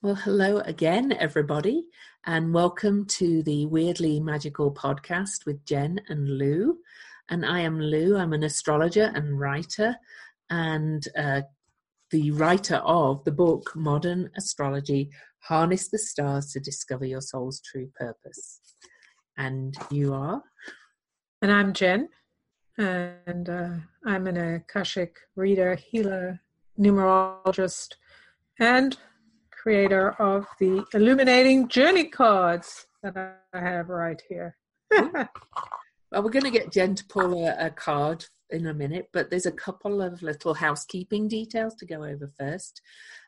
Well, hello again, everybody, and welcome to the Weirdly Magical podcast with Jen and Lou. And I am Lou, I'm an astrologer and writer, and uh, the writer of the book Modern Astrology Harness the Stars to Discover Your Soul's True Purpose. And you are? And I'm Jen, and uh, I'm an Akashic reader, healer, numerologist, and creator of the illuminating journey cards that I have right here. well, we're going to get Jen to pull a, a, card in a minute, but there's a couple of little housekeeping details to go over first.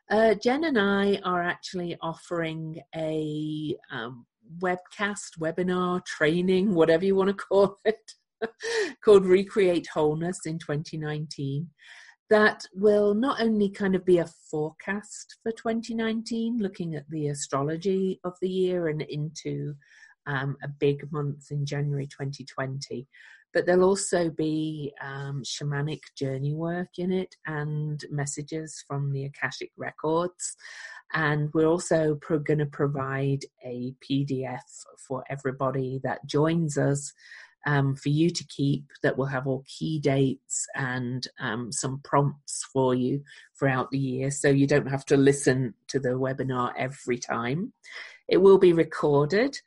Uh, Jen and I are actually offering a um, webcast, webinar, training, whatever you want to call it, called Recreate Wholeness in 2019 that will not only kind of be a forecast for 2019, looking at the astrology of the year and into um, a big month in January 2020, but there'll also be um, shamanic journey work in it and messages from the Akashic records. And we're also pro- going to provide a PDF for everybody that joins us um, for you to keep that will have all key dates and um, some prompts for you throughout the year so you don't have to listen to the webinar every time. It will be recorded.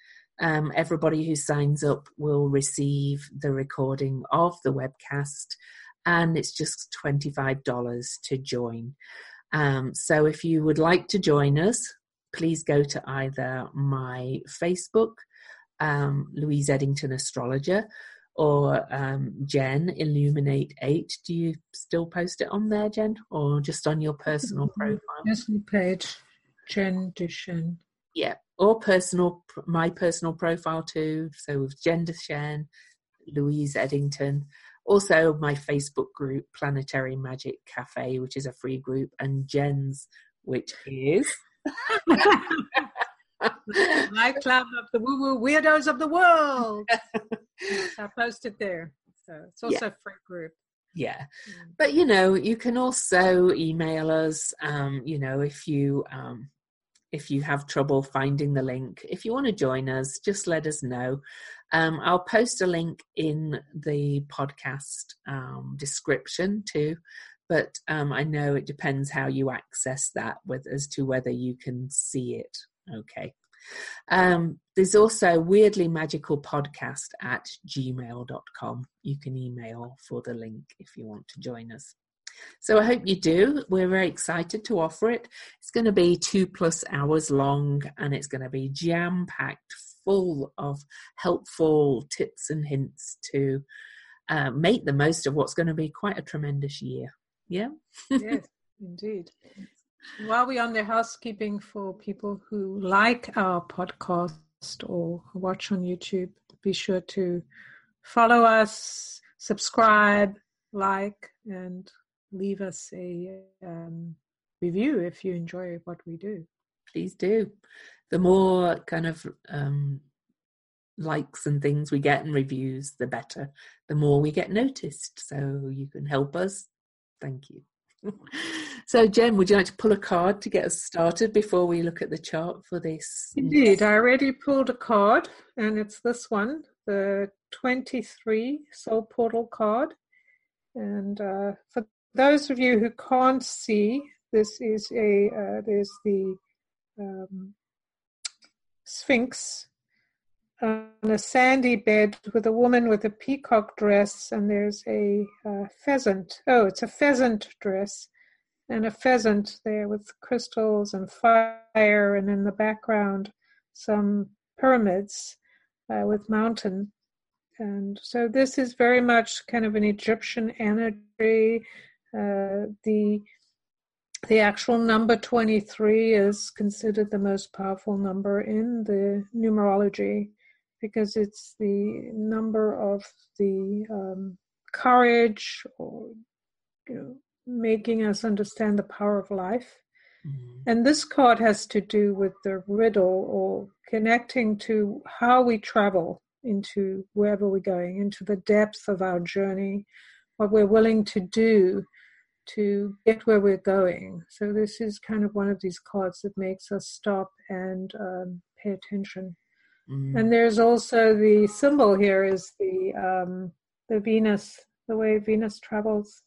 Um, everybody who signs up will receive the recording of the webcast, and it's just $25 to join. Um, so if you would like to join us, please go to either my Facebook um, Louise Edington Astrologer or um, Jen Illuminate 8. Do you still post it on there, Jen, or just on your personal mm-hmm. profile? Personal page, Jen Duchenne. Yeah, or personal, my personal profile too. So with Jen Duchenne, Louise Edington. Also, my Facebook group, Planetary Magic Cafe, which is a free group, and Jen's, which is. My club of the woo woo weirdos of the world. I posted there. So it's also yeah. a free group. Yeah. Mm. But you know, you can also email us, um, you know, if you um if you have trouble finding the link. If you want to join us, just let us know. Um, I'll post a link in the podcast um, description too, but um, I know it depends how you access that with as to whether you can see it Okay. Um, there's also weirdly magical podcast at gmail.com. You can email for the link if you want to join us. So I hope you do. We're very excited to offer it. It's going to be two plus hours long and it's going to be jam packed full of helpful tips and hints to uh, make the most of what's going to be quite a tremendous year. Yeah? yes, indeed. While we're on the housekeeping for people who like our podcast or watch on YouTube, be sure to follow us, subscribe, like, and leave us a um, review if you enjoy what we do. Please do. The more kind of um, likes and things we get and reviews, the better. The more we get noticed. So you can help us. Thank you. so, Jen, would you like to pull a card to get us started before we look at the chart for this? Indeed, I already pulled a card, and it's this one, the 23 Soul Portal card. And uh, for those of you who can't see, this is a uh, there's the um, Sphinx on a sandy bed with a woman with a peacock dress, and there's a uh, pheasant. Oh, it's a pheasant dress, and a pheasant there with crystals and fire, and in the background, some pyramids uh, with mountain. And so this is very much kind of an Egyptian energy. Uh, the the actual number 23 is considered the most powerful number in the numerology because it's the number of the um, courage or you know, making us understand the power of life. Mm-hmm. And this card has to do with the riddle or connecting to how we travel into wherever we're going, into the depth of our journey, what we're willing to do to get where we're going. So this is kind of one of these cards that makes us stop and um, pay attention. Mm. And there's also the symbol here is the um, the Venus, the way Venus travels.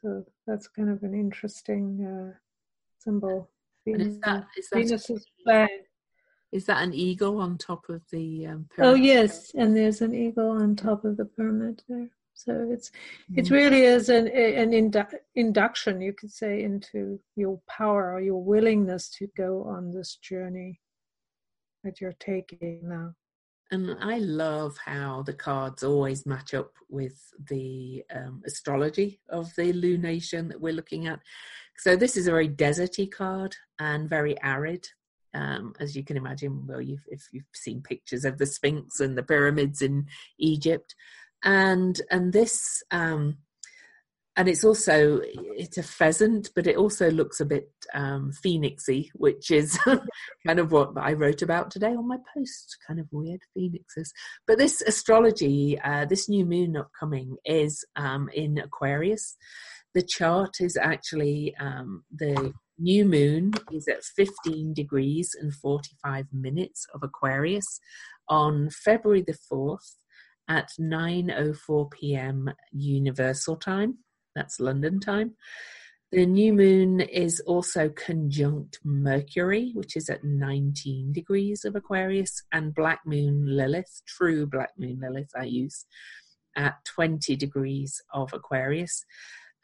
So that's kind of an interesting uh, symbol. Venus, is that, is that Venus's flag. Is that an eagle on top of the um, pyramid? Oh yes, and there's an eagle on top of the pyramid there. So it's mm. it really is an an indu- induction, you could say, into your power or your willingness to go on this journey that you're taking now. And I love how the cards always match up with the um, astrology of the lunation that we're looking at. So this is a very deserty card and very arid. Um, as you can imagine, well, you've, if you've seen pictures of the Sphinx and the pyramids in Egypt, and and this um, and it's also it's a pheasant, but it also looks a bit um, phoenixy, which is kind of what I wrote about today on my post. Kind of weird phoenixes, but this astrology, uh, this new moon upcoming is um, in Aquarius. The chart is actually um, the new moon is at 15 degrees and 45 minutes of Aquarius on February the 4th at 9:04 p.m. Universal Time. That's London time. The new moon is also conjunct Mercury, which is at 19 degrees of Aquarius, and black moon Lilith, true black moon Lilith, I use, at 20 degrees of Aquarius.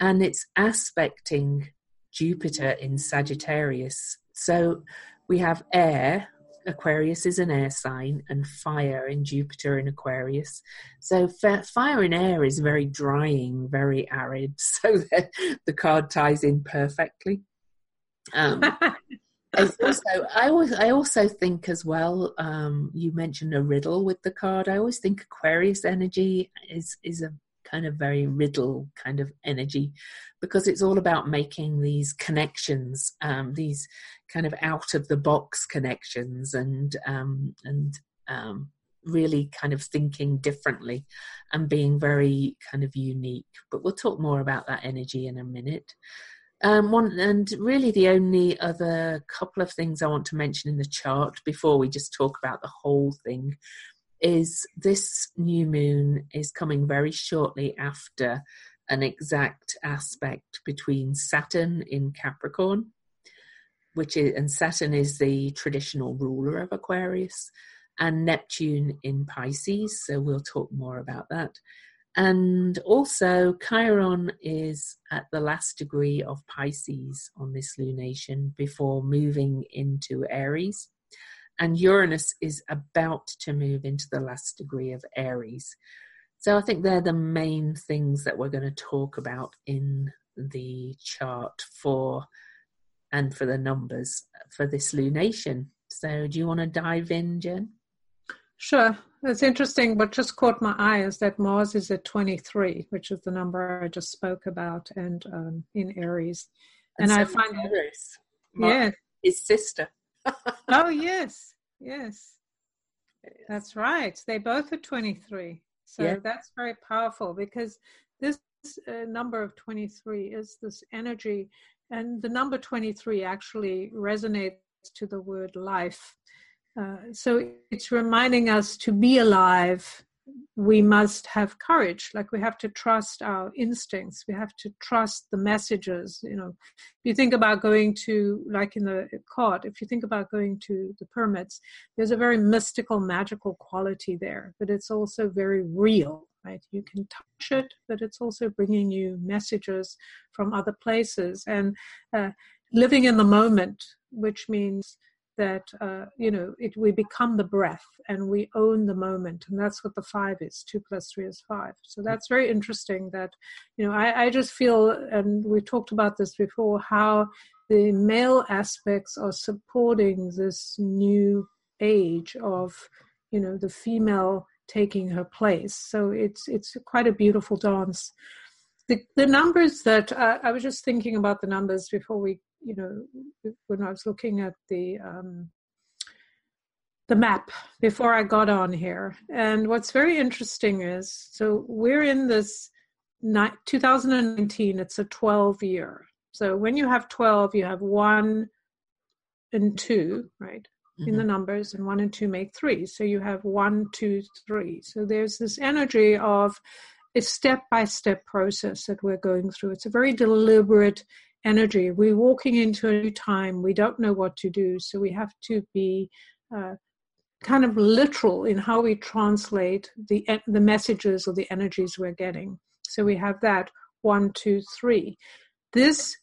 And it's aspecting Jupiter in Sagittarius. So we have air, Aquarius is an air sign, and fire in Jupiter in Aquarius. So fire in air is very drying, very arid. So the card ties in perfectly. Um, also, I always, I also think as well. Um, you mentioned a riddle with the card. I always think Aquarius energy is is a kind of very riddle kind of energy because it's all about making these connections, um, these kind of out of the box connections, and um, and um, really kind of thinking differently and being very kind of unique. But we'll talk more about that energy in a minute. Um, one and really the only other couple of things I want to mention in the chart before we just talk about the whole thing is this new moon is coming very shortly after an exact aspect between Saturn in Capricorn, which is and Saturn is the traditional ruler of Aquarius, and Neptune in Pisces. So we'll talk more about that. And also, Chiron is at the last degree of Pisces on this lunation before moving into Aries and Uranus is about to move into the last degree of Aries. So I think they're the main things that we're going to talk about in the chart for and for the numbers for this lunation. So do you want to dive in, Jen? Sure. It's interesting. What just caught my eye is that Mars is at 23, which is the number I just spoke about, and um, in Aries. And, and so I find Aries, yeah, his sister oh yes, yes, that's right. They both are twenty-three, so yeah. that's very powerful because this uh, number of twenty-three is this energy, and the number twenty-three actually resonates to the word life. Uh, so it's reminding us to be alive we must have courage. Like we have to trust our instincts. We have to trust the messages you know. If you think about going to like in the court if you think about going to the pyramids there's a very mystical magical quality there but it's also very real right? You can touch it but it's also bringing you messages from other places. And uh, living in the moment which means that uh, you know it we become the breath and we own the moment. And that's what the five is two plus three is five. So that's very interesting that you know I, I just feel and we talked about this before how the male aspects are supporting this new age of you know the female taking her place so it's it's quite a beautiful dance the, the numbers that uh, I was just thinking about the numbers before we you know, when I was looking at the um, the map before I got on here, and what's very interesting is so we're in this 2019, it's a 12 year. So when you have 12, you have one and two, right? Mm-hmm. In the mm-hmm. numbers, and one and two make three. So you have one, two, three. So there's this energy of a step by step process that we're going through. It's a very deliberate energy. We're walking into a new time. We don't know what to do. So we have to be uh, kind of literal in how we translate the, the messages or the energies we're getting. So we have that one, two, three. This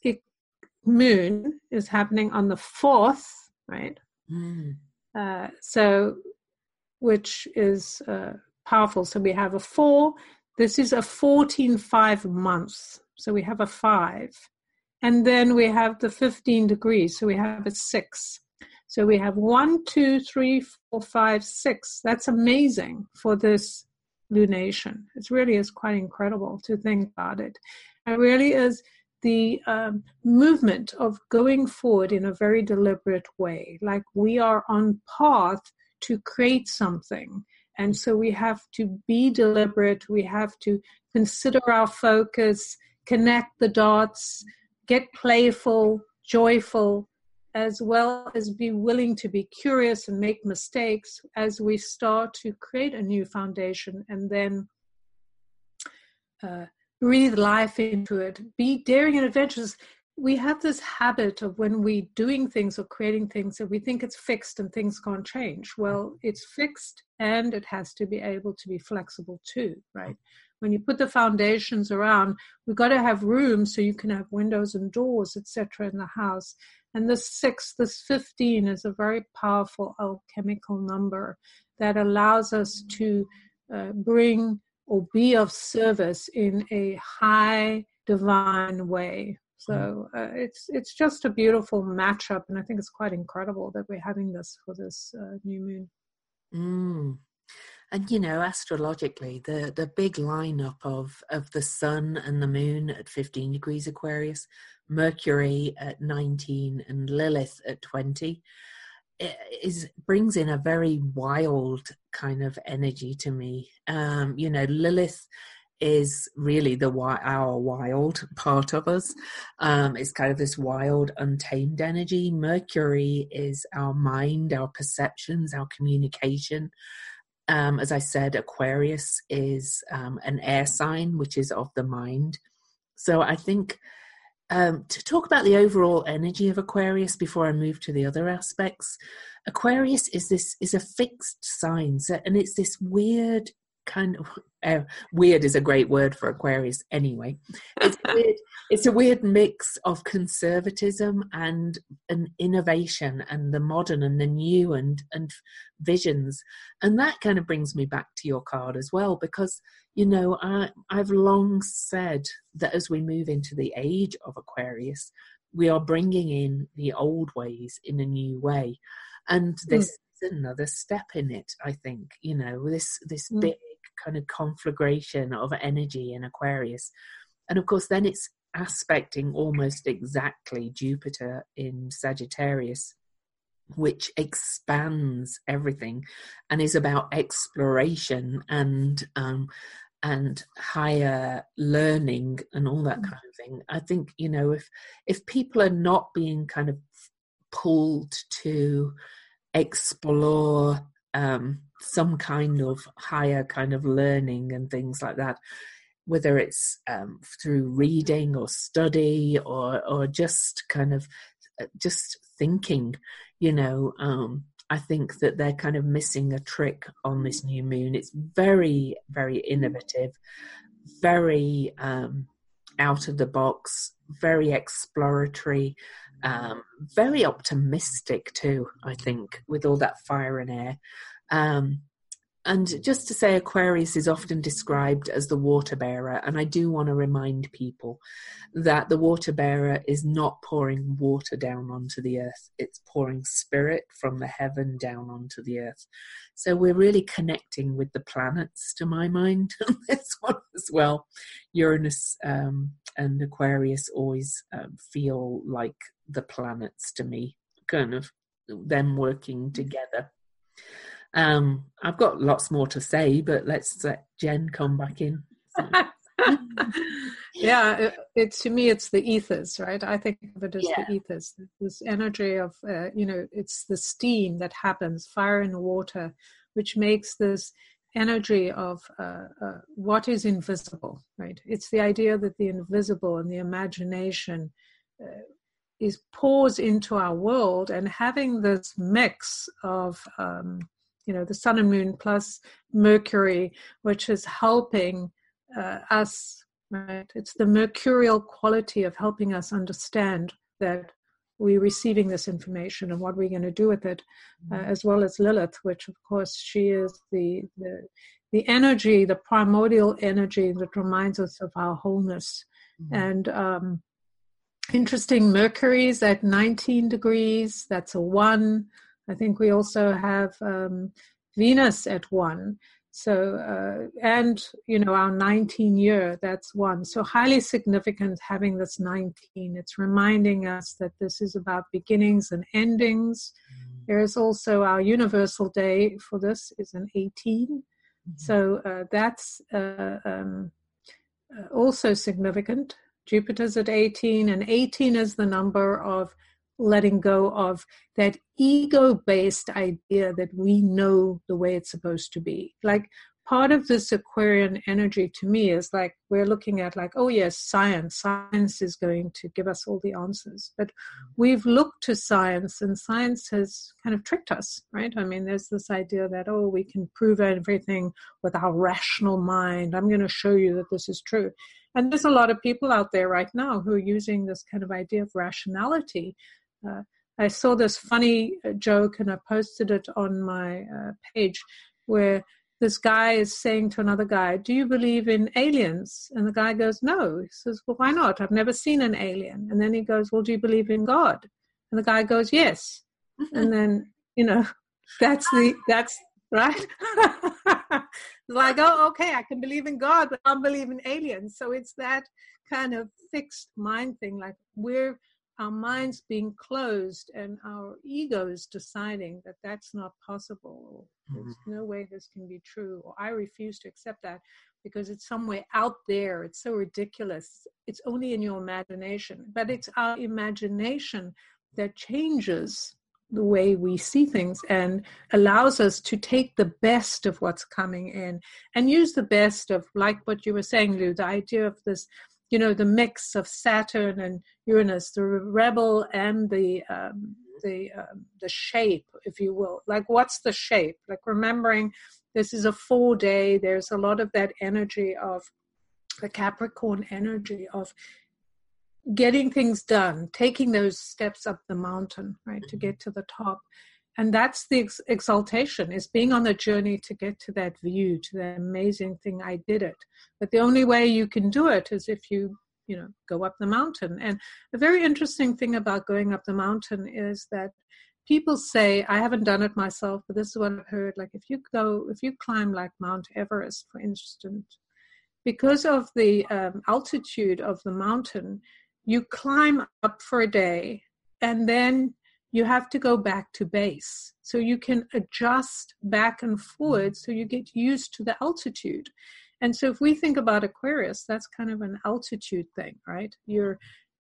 moon is happening on the fourth, right? Mm. Uh, so, which is uh, powerful. So we have a four. This is a 14 five months. So we have a five. And then we have the 15 degrees. So we have a six. So we have one, two, three, four, five, six. That's amazing for this lunation. It really is quite incredible to think about it. It really is the um, movement of going forward in a very deliberate way, like we are on path to create something. And so we have to be deliberate, we have to consider our focus, connect the dots, get playful, joyful, as well as be willing to be curious and make mistakes as we start to create a new foundation and then uh, breathe life into it. Be daring and adventurous. We have this habit of when we're doing things or creating things that we think it's fixed and things can't change. Well, it's fixed and it has to be able to be flexible too, right? When you put the foundations around, we've got to have room so you can have windows and doors, etc., in the house. And this six, this 15 is a very powerful alchemical number that allows us to uh, bring or be of service in a high divine way. So uh, it's it's just a beautiful matchup, and I think it's quite incredible that we're having this for this uh, new moon. Mm. And you know, astrologically, the the big lineup of of the sun and the moon at 15 degrees Aquarius, Mercury at 19, and Lilith at 20 is brings in a very wild kind of energy to me. Um, you know, Lilith is really the our wild part of us. Um, it's kind of this wild, untamed energy. Mercury is our mind, our perceptions, our communication. Um, as I said, Aquarius is um, an air sign, which is of the mind. So I think um, to talk about the overall energy of Aquarius before I move to the other aspects, Aquarius is this is a fixed sign, so, and it's this weird kind of uh, weird is a great word for Aquarius anyway. It's weird. It's a weird mix of conservatism and an innovation and the modern and the new and and visions, and that kind of brings me back to your card as well because you know I I've long said that as we move into the age of Aquarius, we are bringing in the old ways in a new way, and this. Mm. is another step in it i think you know this this mm. big kind of conflagration of energy in Aquarius. And of course, then it's aspecting almost exactly Jupiter in Sagittarius, which expands everything and is about exploration and um, and higher learning and all that mm. kind of thing. I think you know if if people are not being kind of pulled to explore um, some kind of higher kind of learning and things like that whether it's um, through reading or study or or just kind of uh, just thinking you know um, i think that they're kind of missing a trick on this new moon. It's very very innovative very um, out of the box very exploratory um, very optimistic too i think with all that fire and air um, and just to say, Aquarius is often described as the water bearer, and I do want to remind people that the water bearer is not pouring water down onto the earth, it's pouring spirit from the heaven down onto the earth. So we're really connecting with the planets, to my mind, on this one as well. Uranus um, and Aquarius always um, feel like the planets to me, kind of them working together. Um, I've got lots more to say, but let's let Jen come back in. yeah, it, it, to me it's the ethers, right? I think of it as Yeah. the ethers, this energy of uh, you know, it's the steam that happens, fire and water, which makes this energy of uh, uh, what is invisible, right? It's the idea that the invisible and the imagination uh, is pours into our world, and having this mix of um, you know the sun and moon plus Mercury, which is helping uh, us. Right, it's the mercurial quality of helping us understand that we're receiving this information and what we're going to do with it, uh, as well as Lilith, which of course she is the the the energy, the primordial energy that reminds us of our wholeness. Mm-hmm. And um, interesting, Mercury's at 19 degrees. That's a one. I think we also have um, Venus at one. So, uh, and you know, our 19 year, that's one. So, highly significant having this 19. It's reminding us that this is about beginnings and endings. There is also our universal day for this is an 18. So, uh, that's uh, um, uh, also significant. Jupiter's at 18, and 18 is the number of letting go of that ego based idea that we know the way it's supposed to be. Like part of this Aquarian energy to me is like we're looking at, like, oh, yes, science. Science is going to give us all the answers. But we've looked to science, and science has kind of tricked us, right? I mean, there's this idea that, oh, we can prove everything with our rational mind. I'm going to show you that this is true. And there's a lot of people out there right now who are using this kind of idea of rationality. Uh, I saw this funny uh, joke and I posted it on my uh, page where this guy is saying to another guy, Do you believe in aliens? And the guy goes, No. He says, Well, why not? I've never seen an alien. And then he goes, Well, do you believe in God? And the guy goes, Yes. and then, you know, that's the, that's right. like, oh, okay, I can believe in God, but I don't believe in aliens. So it's that kind of fixed mind thing. Like we're our minds being closed and our egos deciding that that's not possible. There's mm-hmm. no way this can be true, or I refuse to accept that because it's somewhere out there. It's so ridiculous. It's only in your imagination, but it's our imagination that changes the way we see things and allows us to take the best of what's coming in and use the best of like what you were saying lou the idea of this you know the mix of saturn and uranus the rebel and the um, the um, the shape if you will. Like what's the shape? Like remembering this is a full day there's a lot of that energy of the capricorn energy of getting things done, taking those steps up the mountain, right, to get to the top. And that's the ex- exaltation, is being on the journey to get to that view, to that amazing thing. I did it. But the only way you can do it is if you, you know, go up the mountain. And a very interesting thing about going up the mountain is that people say, I haven't done it myself, but this is what I've heard. Like if you go, if you climb like Mount Everest, for instance, because of the um, altitude of the mountain, you climb up for a day and then you have to go back to base. So you can adjust back and forward so you get used to the altitude. And so if we think about Aquarius, that's kind of an altitude thing, right? You're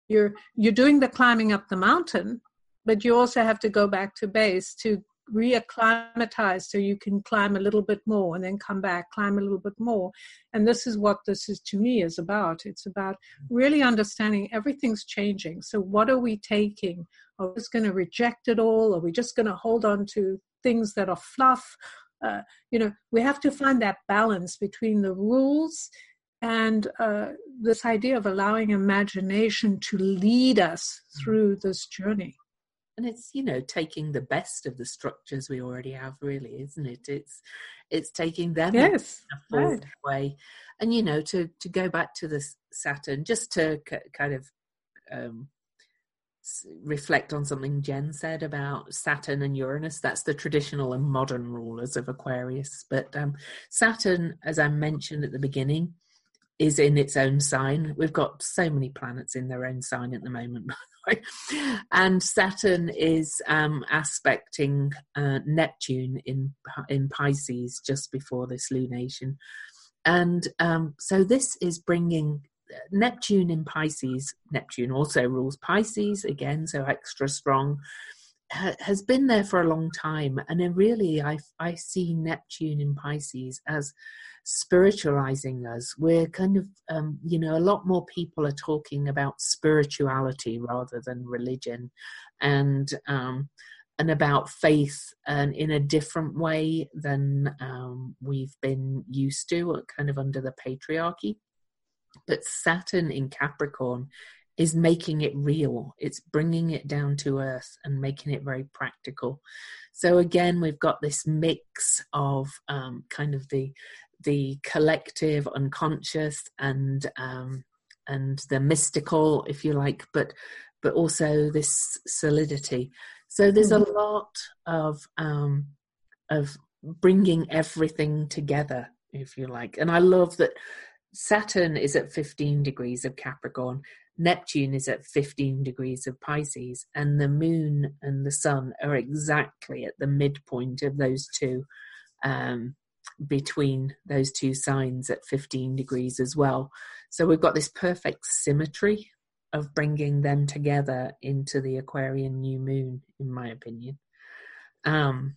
you're you're doing the climbing up the mountain, but you also have to go back to base to reacclimatize so you can climb a little bit more and then come back climb a little bit more. And this is what this is to me is about. It's about really understanding everything's changing. So what are we taking? Are we just going to reject it all? Are we just going to hold on to things that are fluff? Uh, you know we have to find that balance between the rules and uh, this idea of allowing imagination to lead us through this journey and it's you know taking the best of the structures we already have really isn't it? It's it's taking them yes in a forward way and you know to to go back to the saturn just to c- kind of um reflect on something jen said about saturn and uranus that's the traditional and modern rulers of aquarius. But um saturn as i mentioned at the beginning is in its own sign. We've got so many planets in their own sign at the moment and Saturn is um, aspecting uh, Neptune in in Pisces just before this lunation, And um, so this is bringing Neptune in Pisces. Neptune also rules Pisces again, so extra strong. has been there for a long time, and really, I I see Neptune in Pisces as spiritualizing us. We're kind of, um, you know, a lot more people are talking about spirituality rather than religion, and um, and about faith and in a different way than um, we've been used to, kind of under the patriarchy. But Saturn in Capricorn is making it real. It's bringing it down to earth and making it very practical. So again, we've got this mix of um, kind of the the collective unconscious and um, and the mystical, if you like, but but also this solidity. So there's a mm-hmm. lot of um, of bringing everything together, if you like, and I love that Saturn is at 15 degrees of Capricorn, Neptune is at 15 degrees of Pisces, and the Moon and the Sun are exactly at the midpoint of those two. Um, between those two signs at 15 degrees as well. So we've got this perfect symmetry of bringing them together into the Aquarian new moon, in my opinion. Um,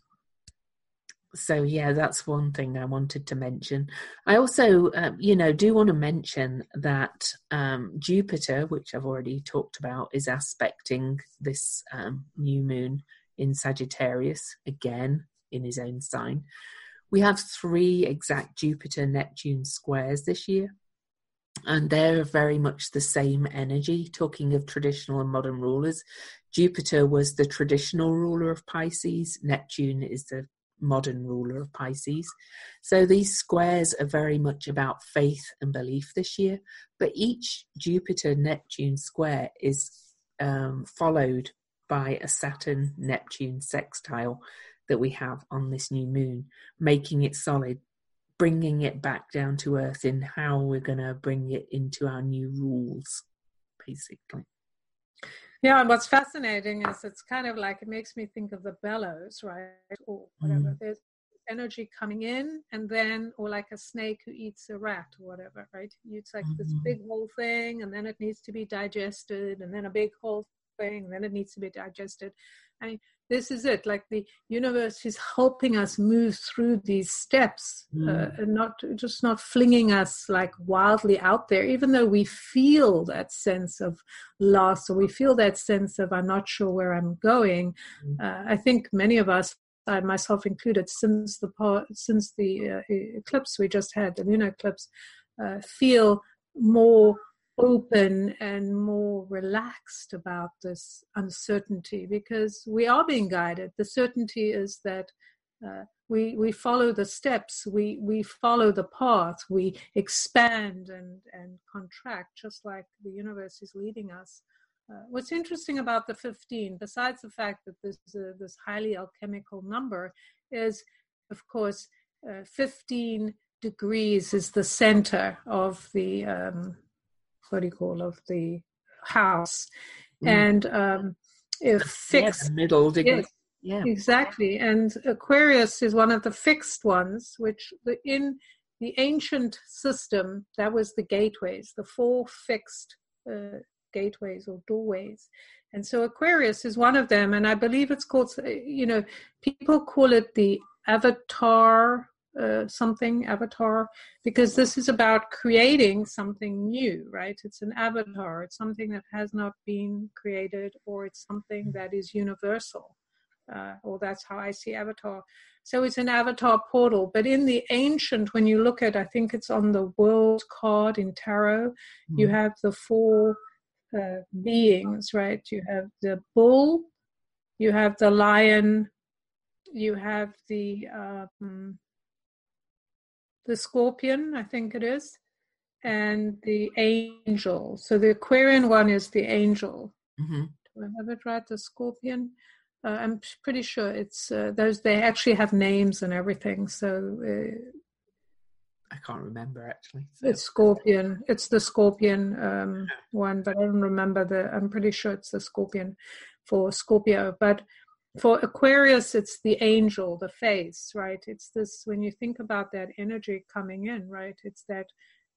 so yeah, that's one thing I wanted to mention. I also, um, you know, do want to mention that um, Jupiter, which I've already talked about, is aspecting this um, new moon in Sagittarius again in his own sign. We have three exact Jupiter Neptune squares this year, and they're very much the same energy. Talking of traditional and modern rulers, Jupiter was the traditional ruler of Pisces, Neptune is the modern ruler of Pisces. So these squares are very much about faith and belief this year, but each Jupiter Neptune square is um, followed by a Saturn Neptune sextile that we have on this new moon, making it solid, bringing it back down to earth in how we're going to bring it into our new rules, basically. Yeah, and what's fascinating is it's kind of like it makes me think of the bellows, right? Or whatever. Mm. There's energy coming in and then or like a snake who eats a rat or whatever, right? It's like mm-hmm. this big whole thing and then it needs to be digested and then a big whole thing and then it needs to be digested. I mean, this is it like the universe is helping us move through these steps mm. uh, and not just not flinging us like wildly out there even though we feel that sense of loss or we feel that sense of i'm not sure where i'm going mm. uh, i think many of us I myself included, since the since the uh, eclipse we just had, the lunar eclipse, uh, feel more open and more relaxed about this uncertainty because we are being guided. The certainty is that uh, we we follow the steps, we we follow the path, we expand and and contract just like the universe is leading us. Uh, what's interesting about the 15, besides the fact that this uh, this highly alchemical number, is of course uh, 15 degrees is the center of the um, what do you call of the house. Mm. and um if fixed yeah, middle degree yeah. Exactly. And aquarius is one of the fixed ones which the, in the ancient system that was the gateways the four fixed uh, gateways or doorways. And so aquarius is one of them and i believe it's called you know people call it the avatar uh, something avatar because this is about creating something new right? It's an avatar. It's something that has not been created or it's something that is universal. Uh, or that's how i see avatar. So it's an avatar portal. But in the ancient when you look at i think it's on the world card in tarot mm-hmm. you have the four uh, beings right? You have the bull you have the lion you have the um, the scorpion, I think it is, and the angel. So the Aquarian one is the angel. Mm-hmm. Do I have it right? The scorpion. Uh, I'm pretty sure it's uh, those. They actually have names and everything. So uh, I can't remember actually. So. It's scorpion. It's the scorpion um, one, but I don't remember the. I'm pretty sure it's the scorpion for Scorpio. But for Aquarius, it's the angel, the face, right? It's this when you think about that energy coming in, right? It's that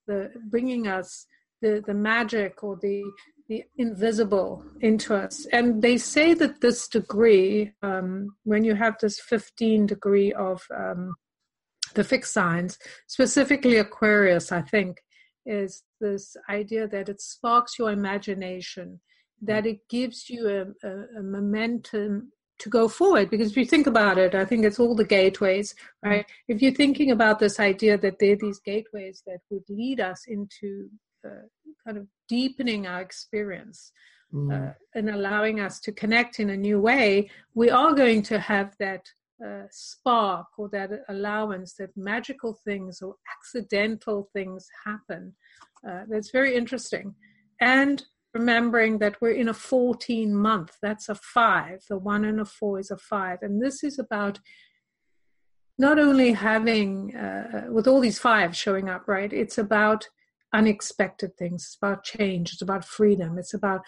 the bringing us the the magic or the the invisible into us. And they say that this degree, um, when you have this 15 degree of um, the fixed signs, specifically Aquarius, I think, is this idea that it sparks your imagination, that it gives you a, a, a momentum to go forward because if you think about it i think it's all the gateways right? If you're thinking about this idea that there are these gateways that would lead us into uh, kind of deepening our experience mm. uh, and allowing us to connect in a new way we are going to have that uh, spark or that allowance that magical things or accidental things happen. Uh, that's very interesting. And remembering that we're in a 14 month that's a five the one and a four is a five and this is about not only having uh, with all these fives showing up right it's about unexpected things it's about change it's about freedom it's about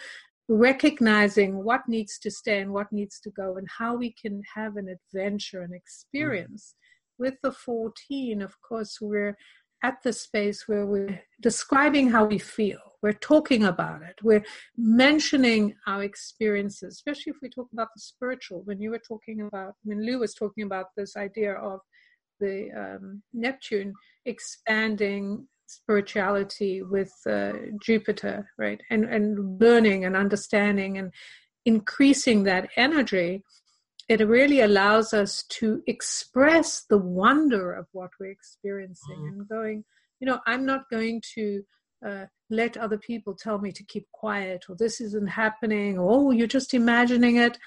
recognizing what needs to stay and what needs to go and how we can have an adventure and experience mm-hmm. with the 14 of course we're at the space where we're describing how we feel we're talking about it. We're mentioning our experiences, especially if we talk about the spiritual. When you were talking about, when Lou was talking about this idea of the um, Neptune expanding spirituality with uh, Jupiter, right? And and learning and understanding and increasing that energy, it really allows us to express the wonder of what we're experiencing mm-hmm. and going, you know, I'm not going to uh, let other people tell me to keep quiet or this isn't happening or oh you're just imagining it.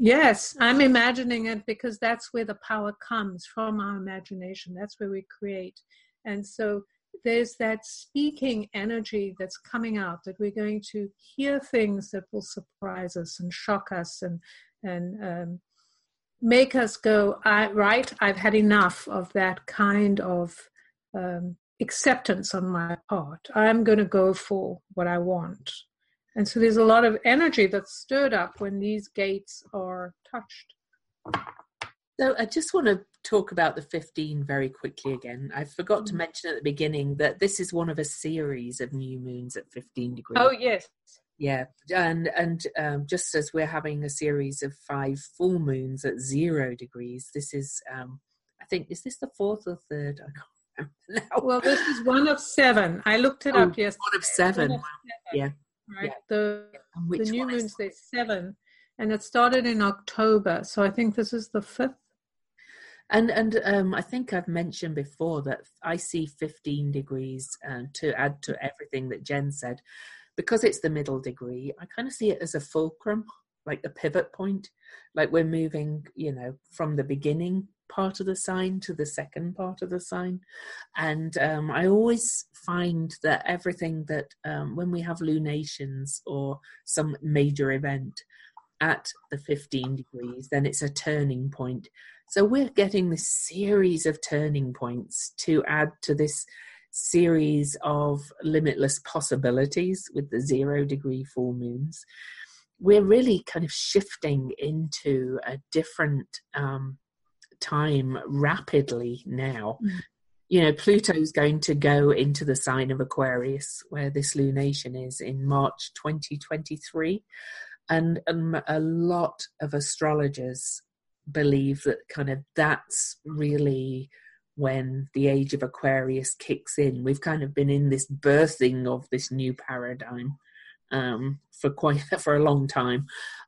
Yes i'm imagining it because that's where the power comes from our imagination. That's where we create. And so there's that speaking energy that's coming out that we're going to hear things that will surprise us and shock us and and um, make us go I, right i've had enough of that kind of um, acceptance on my part. I'm going to go for what I want. And so there's a lot of energy that's stirred up when these gates are touched. So I just want to talk about the 15 very quickly again. I forgot to mm-hmm. mention at the beginning that this is one of a series of new moons at 15 degrees. Oh yes. Yeah, and and um, just as we're having a series of five full moons at zero degrees, this is um, I think is this the fourth or third? I can't now. Well, this is one of seven. I looked it oh, up yesterday. One of seven. One of seven yeah. Right. Yeah. The the new moons there's seven, and it started in October. So I think this is the fifth. And and um, I think I've mentioned before that I see 15 degrees uh, to add to everything that Jen said, because it's the middle degree. I kind of see it as a fulcrum, like the pivot point, like we're moving, you know, from the beginning part of the sign to the second part of the sign. And um, I always find that everything that um, when we have lunations or some major event at the 15 degrees, then it's a turning point. So we're getting this series of turning points to add to this series of limitless possibilities with the zero degree full moons. We're really kind of shifting into a different um, time rapidly now. Mm. You know, Pluto's going to go into the sign of Aquarius, where this lunation is in March 2023. And um, a lot of astrologers believe that kind of that's really when the age of Aquarius kicks in. We've kind of been in this birthing of this new paradigm um, for quite for a long time.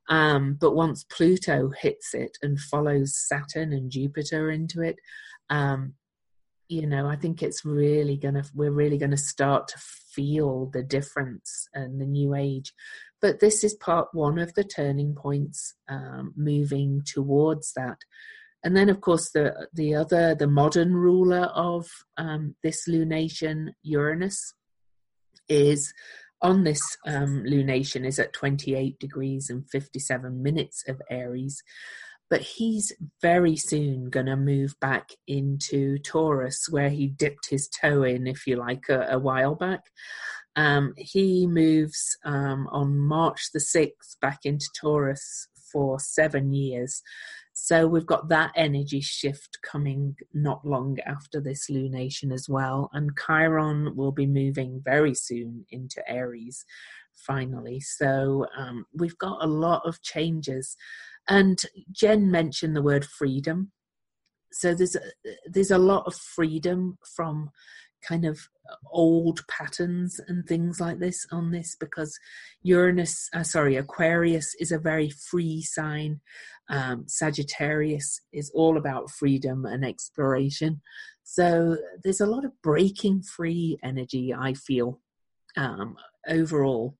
Um, but once Pluto hits it and follows Saturn and Jupiter into it, um, you know, I think it's really gonna we're really gonna start to feel the difference and the new age. But this is part one of the turning points um, moving towards that. And then, of course, the the other, the modern ruler of um, this lunation, Uranus, is on this um, lunation is at 28 degrees and 57 minutes of Aries. But he's very soon going to move back into Taurus, where he dipped his toe in, if you like, a, a while back. Um, he moves um, on March the 6th back into Taurus for seven years. So we've got that energy shift coming not long after this lunation as well. And Chiron will be moving very soon into Aries finally. So um, we've got a lot of changes. And Jen mentioned the word freedom. So there's a, there's a lot of freedom from kind of old patterns and things like this on this because Uranus, uh, sorry, Aquarius is a very free sign. Um, Sagittarius is all about freedom and exploration. So there's a lot of breaking free energy, I feel, um, overall.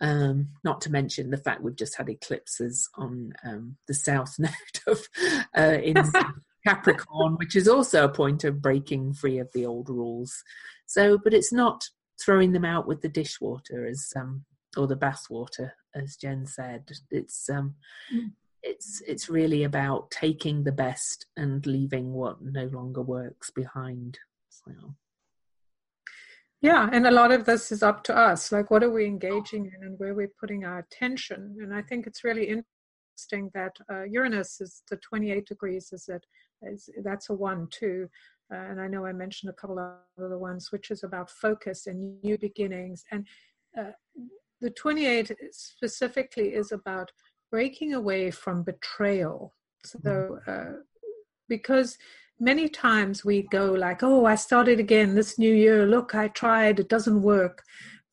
Um, not to mention the fact we've just had eclipses on um, the south node of uh, in Capricorn, which is also a point of breaking free of the old rules. So, but it's not throwing them out with the dishwater as um, or the bathwater, as Jen said. It's um, mm. it's it's really about taking the best and leaving what no longer works behind. So. Yeah, and a lot of this is up to us. Like, what are we engaging in and where we're putting our attention? And I think it's really interesting that uh, Uranus is the 28 degrees, is that is, that's a one too. Uh, and I know I mentioned a couple of other ones, which is about focus and new beginnings. And uh, the 28 specifically is about breaking away from betrayal. So, mm-hmm. uh, because many times we go like, oh, I started again this new year. Look, I tried, it doesn't work.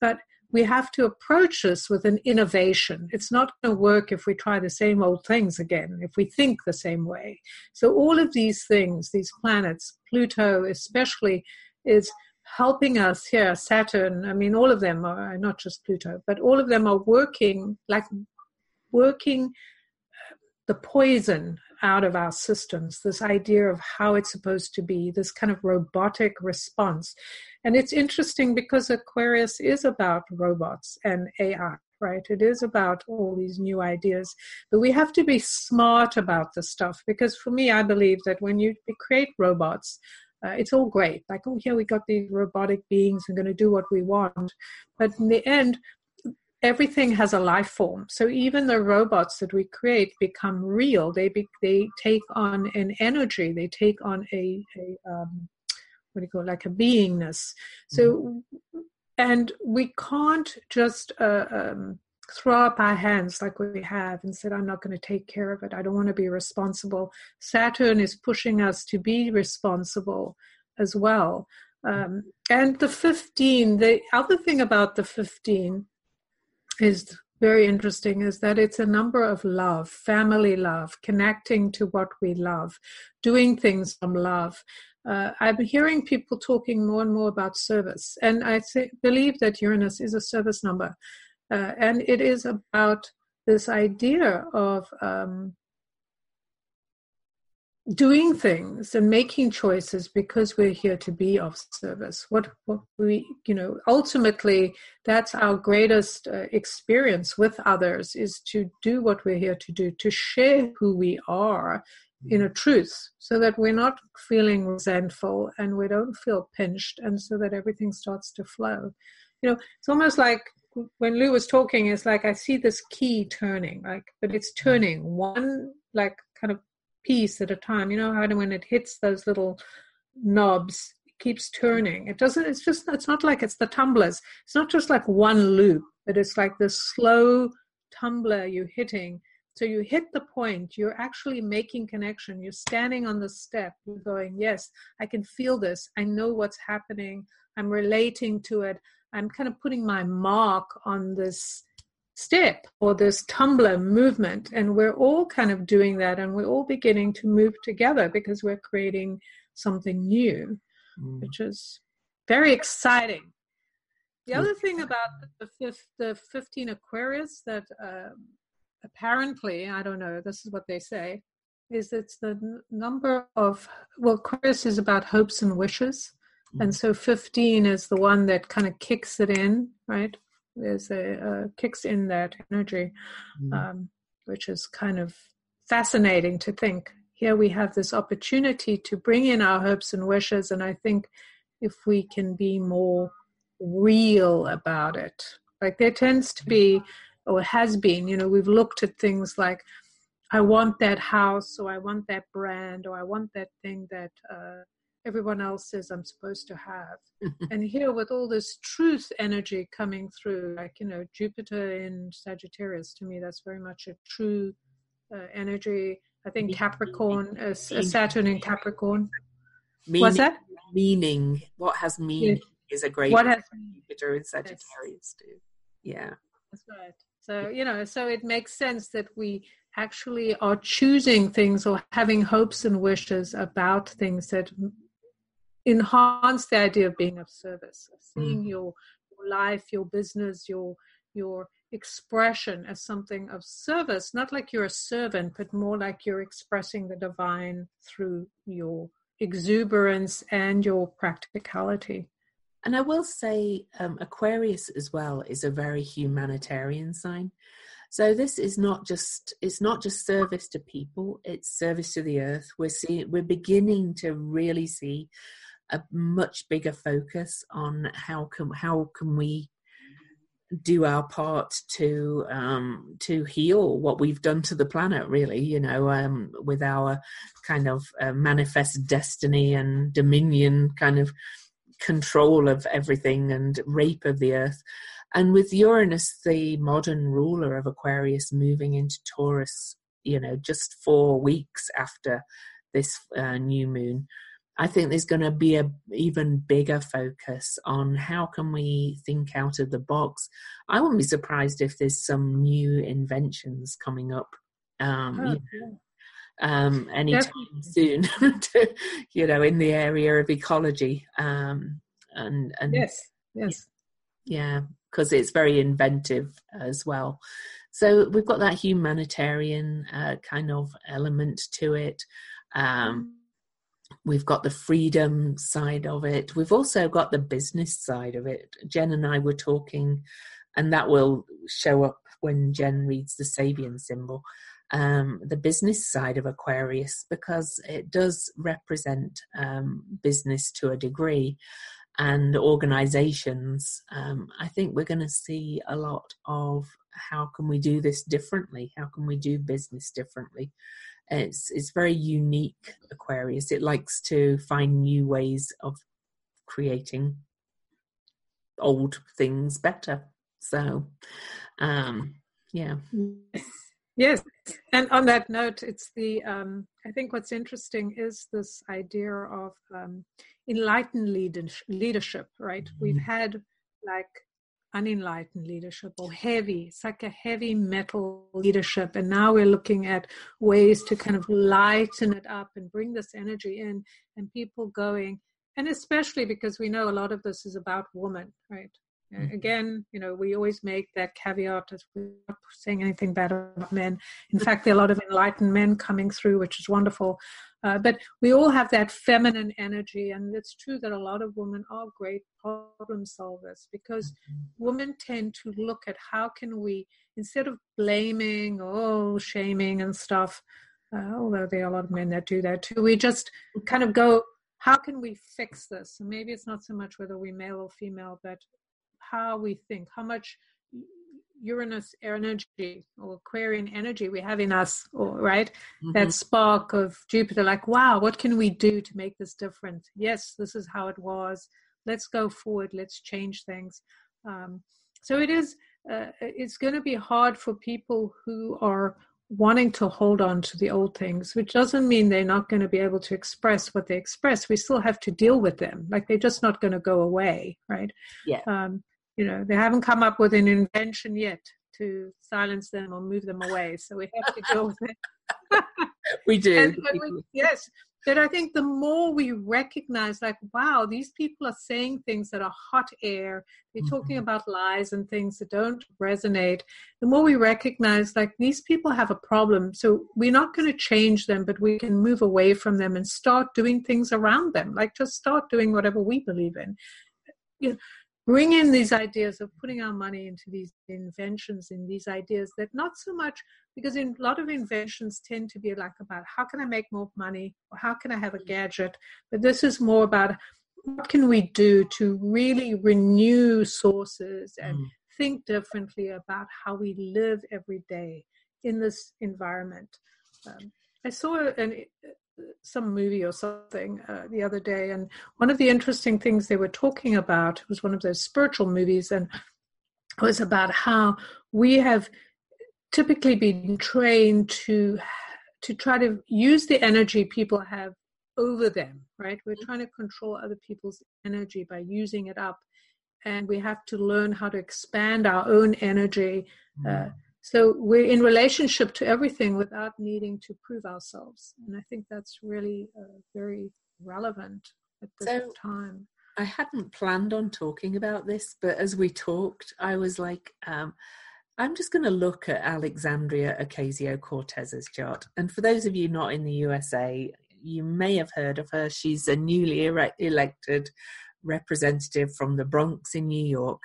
But we have to approach this with an innovation. It's not going to work if we try the same old things again, if we think the same way. So, all of these things, these planets, Pluto especially, is helping us here, Saturn, I mean, all of them are not just Pluto, but all of them are working like working the poison out of our systems, this idea of how it's supposed to be, this kind of robotic response. And it's interesting because Aquarius is about robots and AI, right? It is about all these new ideas. But we have to be smart about the stuff because for me, I believe that when you create robots, uh, it's all great. Like, oh, here we got these robotic beings and going to do what we want. But in the end, everything has a life form. So even the robots that we create become real. They be, they take on an energy. They take on a, a um, what do you call it, like a beingness. So, mm-hmm. and we can't just uh, um, throw up our hands like we have and said, I'm not going to take care of it. I don't want to be responsible. Saturn is pushing us to be responsible as well. Um, and the 15, the other thing about the 15 is very interesting is that it's a number of love, family love, connecting to what we love, doing things from love. Uh, I'm hearing people talking more and more about service, and I th- believe that Uranus is a service number, uh, and it is about this idea of um, doing things and making choices because we're here to be of service. What what we you know ultimately that's our greatest uh, experience with others is to do what we're here to do to share who we are in a truth so that we're not feeling resentful and we don't feel pinched and so that everything starts to flow. You know it's almost like when lou was talking it's like i see this key turning like but it's turning one like kind of piece at a time. You know how when it hits those little knobs, it keeps turning. It doesn't. It's just. It's not like it's the tumblers. It's not just like one loop, but it's like this slow tumbler you're hitting. So you hit the point. You're actually making connection. You're standing on the step. You're going, yes, I can feel this. I know what's happening. I'm relating to it. I'm kind of putting my mark on this step or this tumbler movement. And we're all kind of doing that and we're all beginning to move together because we're creating something new, mm. which is very exciting. The other thing about the, fifth, the 15 Aquarius that uh, apparently, I don't know, this is what they say, is it's the n- number of, well, Aquarius is about hopes and wishes. Mm. And so 15 is the one that kind of kicks it in, right? There's a uh, kicks in that energy, mm. um, which is kind of fascinating to think. Here we have this opportunity to bring in our hopes and wishes, and I think if we can be more real about it, like there tends to be, or has been, you know, we've looked at things like I want that house, or I want that brand, or I want that thing that uh, everyone else says I'm supposed to have. and here, with all this truth energy coming through, like, you know, Jupiter in Sagittarius, to me, that's very much a true uh, energy. I think Capricorn, uh, Saturn in Capricorn. Meaning, What's that? Meaning. What has meaning yeah. is a great what has Jupiter in Sagittarius too. Yeah. That's right. So, you know, so it makes sense that we actually are choosing things or having hopes and wishes about things that enhance the idea of being of service, of seeing mm. your, your life, your business, your your expression as something of service, not like you're a servant, but more like you're expressing the divine through your exuberance and your practicality. And I will say, um, Aquarius as well is a very humanitarian sign. So this is not just it's not just service to people; it's service to the earth. We're seeing we're beginning to really see a much bigger focus on how can how can we do our part to um, to heal what we've done to the planet really you know um, with our kind of uh, manifest destiny and dominion kind of control of everything and rape of the earth. And with uranus the modern ruler of aquarius moving into taurus you know just four weeks after this uh, new moon I think there's going to be a even bigger focus on how can we think out of the box. I wouldn't be surprised if there's some new inventions coming up. Um, oh, you know, um, anytime soon, to, you know, in the area of ecology. Um, and and yes, yes, yeah, because it's very inventive as well. So we've got that humanitarian uh, kind of element to it. Um, we've got the freedom side of it. We've also got the business side of it. Jen and I were talking, and that will show up when Jen reads the Sabian symbol. Um, the business side of Aquarius because it does represent um, business to a degree and organizations. Um, I think we're going to see a lot of how can we do this differently? How can we do business differently? It's it's very unique Aquarius. It likes to find new ways of creating old things better. So, um, yeah. Yes, and on that note, it's the um, I think what's interesting is this idea of um, enlightened leadership. Right, mm-hmm. we've had like unenlightened leadership or heavy like a heavy metal leadership and now we're looking at ways to kind of lighten it up and bring this energy in and people going and especially because we know a lot of this is about women right. Again you know we always make that caveat as we're not saying anything bad about men in fact there are a lot of enlightened men coming through which is wonderful uh, but we all have that feminine energy, and it's true that a lot of women are great problem solvers because mm-hmm. women tend to look at how can we, instead of blaming or oh, shaming and stuff, uh, although there are a lot of men that do that too, we just kind of go, how can we fix this? And maybe it's not so much whether we're male or female, but how we think, how much Uranus energy or Aquarian energy we have in us, or, right? Mm-hmm. That spark of Jupiter, like, wow, what can we do to make this different? Yes, this is how it was. Let's go forward. Let's change things. Um, so it is. Uh, it's going to be hard for people who are wanting to hold on to the old things, which doesn't mean they're not going to be able to express what they express. We still have to deal with them. Like they're just not going to go away, right? Yeah. Um, you know they haven't come up with an invention yet to silence them or move them away so we have to deal with it. We do. We, yes but i think the more we recognize like wow these people are saying things that are hot air they're mm-hmm. talking about lies and things that don't resonate the more we recognize like these people have a problem so we're not going to change them but we can move away from them and start doing things around them like just start doing whatever we believe in. You know, bring in these ideas of putting our money into these inventions in these ideas that not so much because in a lot of inventions tend to be like about how can i make more money or how can i have a gadget? But this is more about what can we do to really renew sources and mm. think differently about how we live every day in this environment. Um, I saw an, some movie or something uh, the other day, and one of the interesting things they were talking about was one of those spiritual movies, and it was about how we have typically been trained to to try to use the energy people have over them, right? We're trying to control other people's energy by using it up. And we have to learn how to expand our own energy. Uh, mm. So we're in relationship to everything without needing to prove ourselves. And I think that's really uh, very relevant at this so, time. I hadn't planned on talking about this, but as we talked, I was like, um, I'm just going to look at Alexandria Ocasio Cortez's chart. And for those of you not in the USA, you may have heard of her. She's a newly elected representative from the Bronx in New York.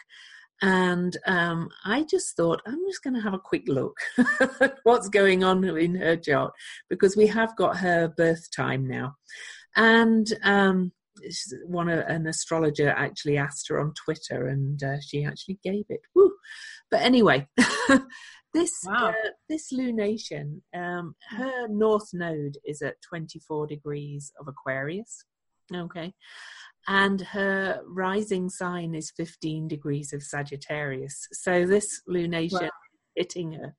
And um, I just thought, I'm just going to have a quick look at what's going on in her chart because we have got her birth time now. And um, one an astrologer actually asked her on Twitter, and uh, she actually gave it. Woo. But anyway, this wow. uh, this lunation, um, her north node is at 24 degrees of Aquarius. Okay. And her rising sign is 15 degrees of Sagittarius. So this lunation wow. hitting her.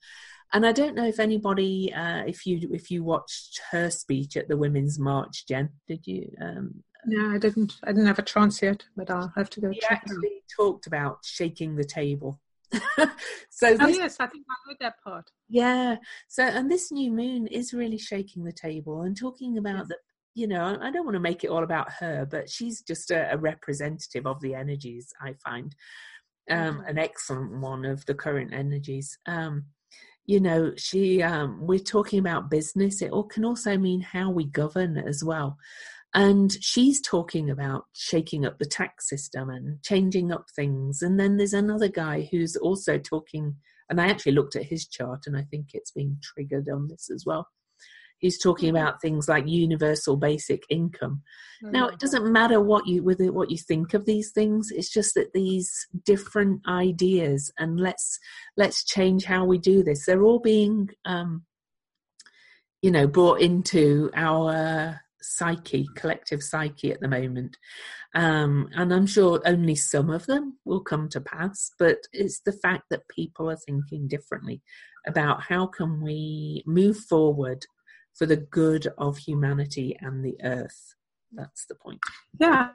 And I don't know if anybody, uh, if you if you watched her speech at the Women's March, Jen, did you? Um, no, I didn't. I didn't have a chance yet, but I'll have to go. He check actually talked about shaking the table. so oh, this, yes, I think I heard that part. Yeah. So and this new moon is really shaking the table and talking about yes. that. You know, I don't want to make it all about her, but she's just a, a representative of the energies. I find um, mm-hmm. an excellent one of the current energies. Um, you know she um, we're talking about business it all can also mean how we govern as well and she's talking about shaking up the tax system and changing up things. And then there's another guy who's also talking, and I actually looked at his chart and I think it's being triggered on this as well. He's talking mm-hmm. about things like universal basic income. Mm-hmm. Now, it doesn't matter what you with what you think of these things. It's just that these different ideas, and let's let's change how we do this. They're all being, um, you know, brought into our psyche, collective psyche at the moment. Um, and I'm sure only some of them will come to pass, but it's the fact that people are thinking differently about how can we move forward for the good of humanity and the earth. That's the point. Yeah,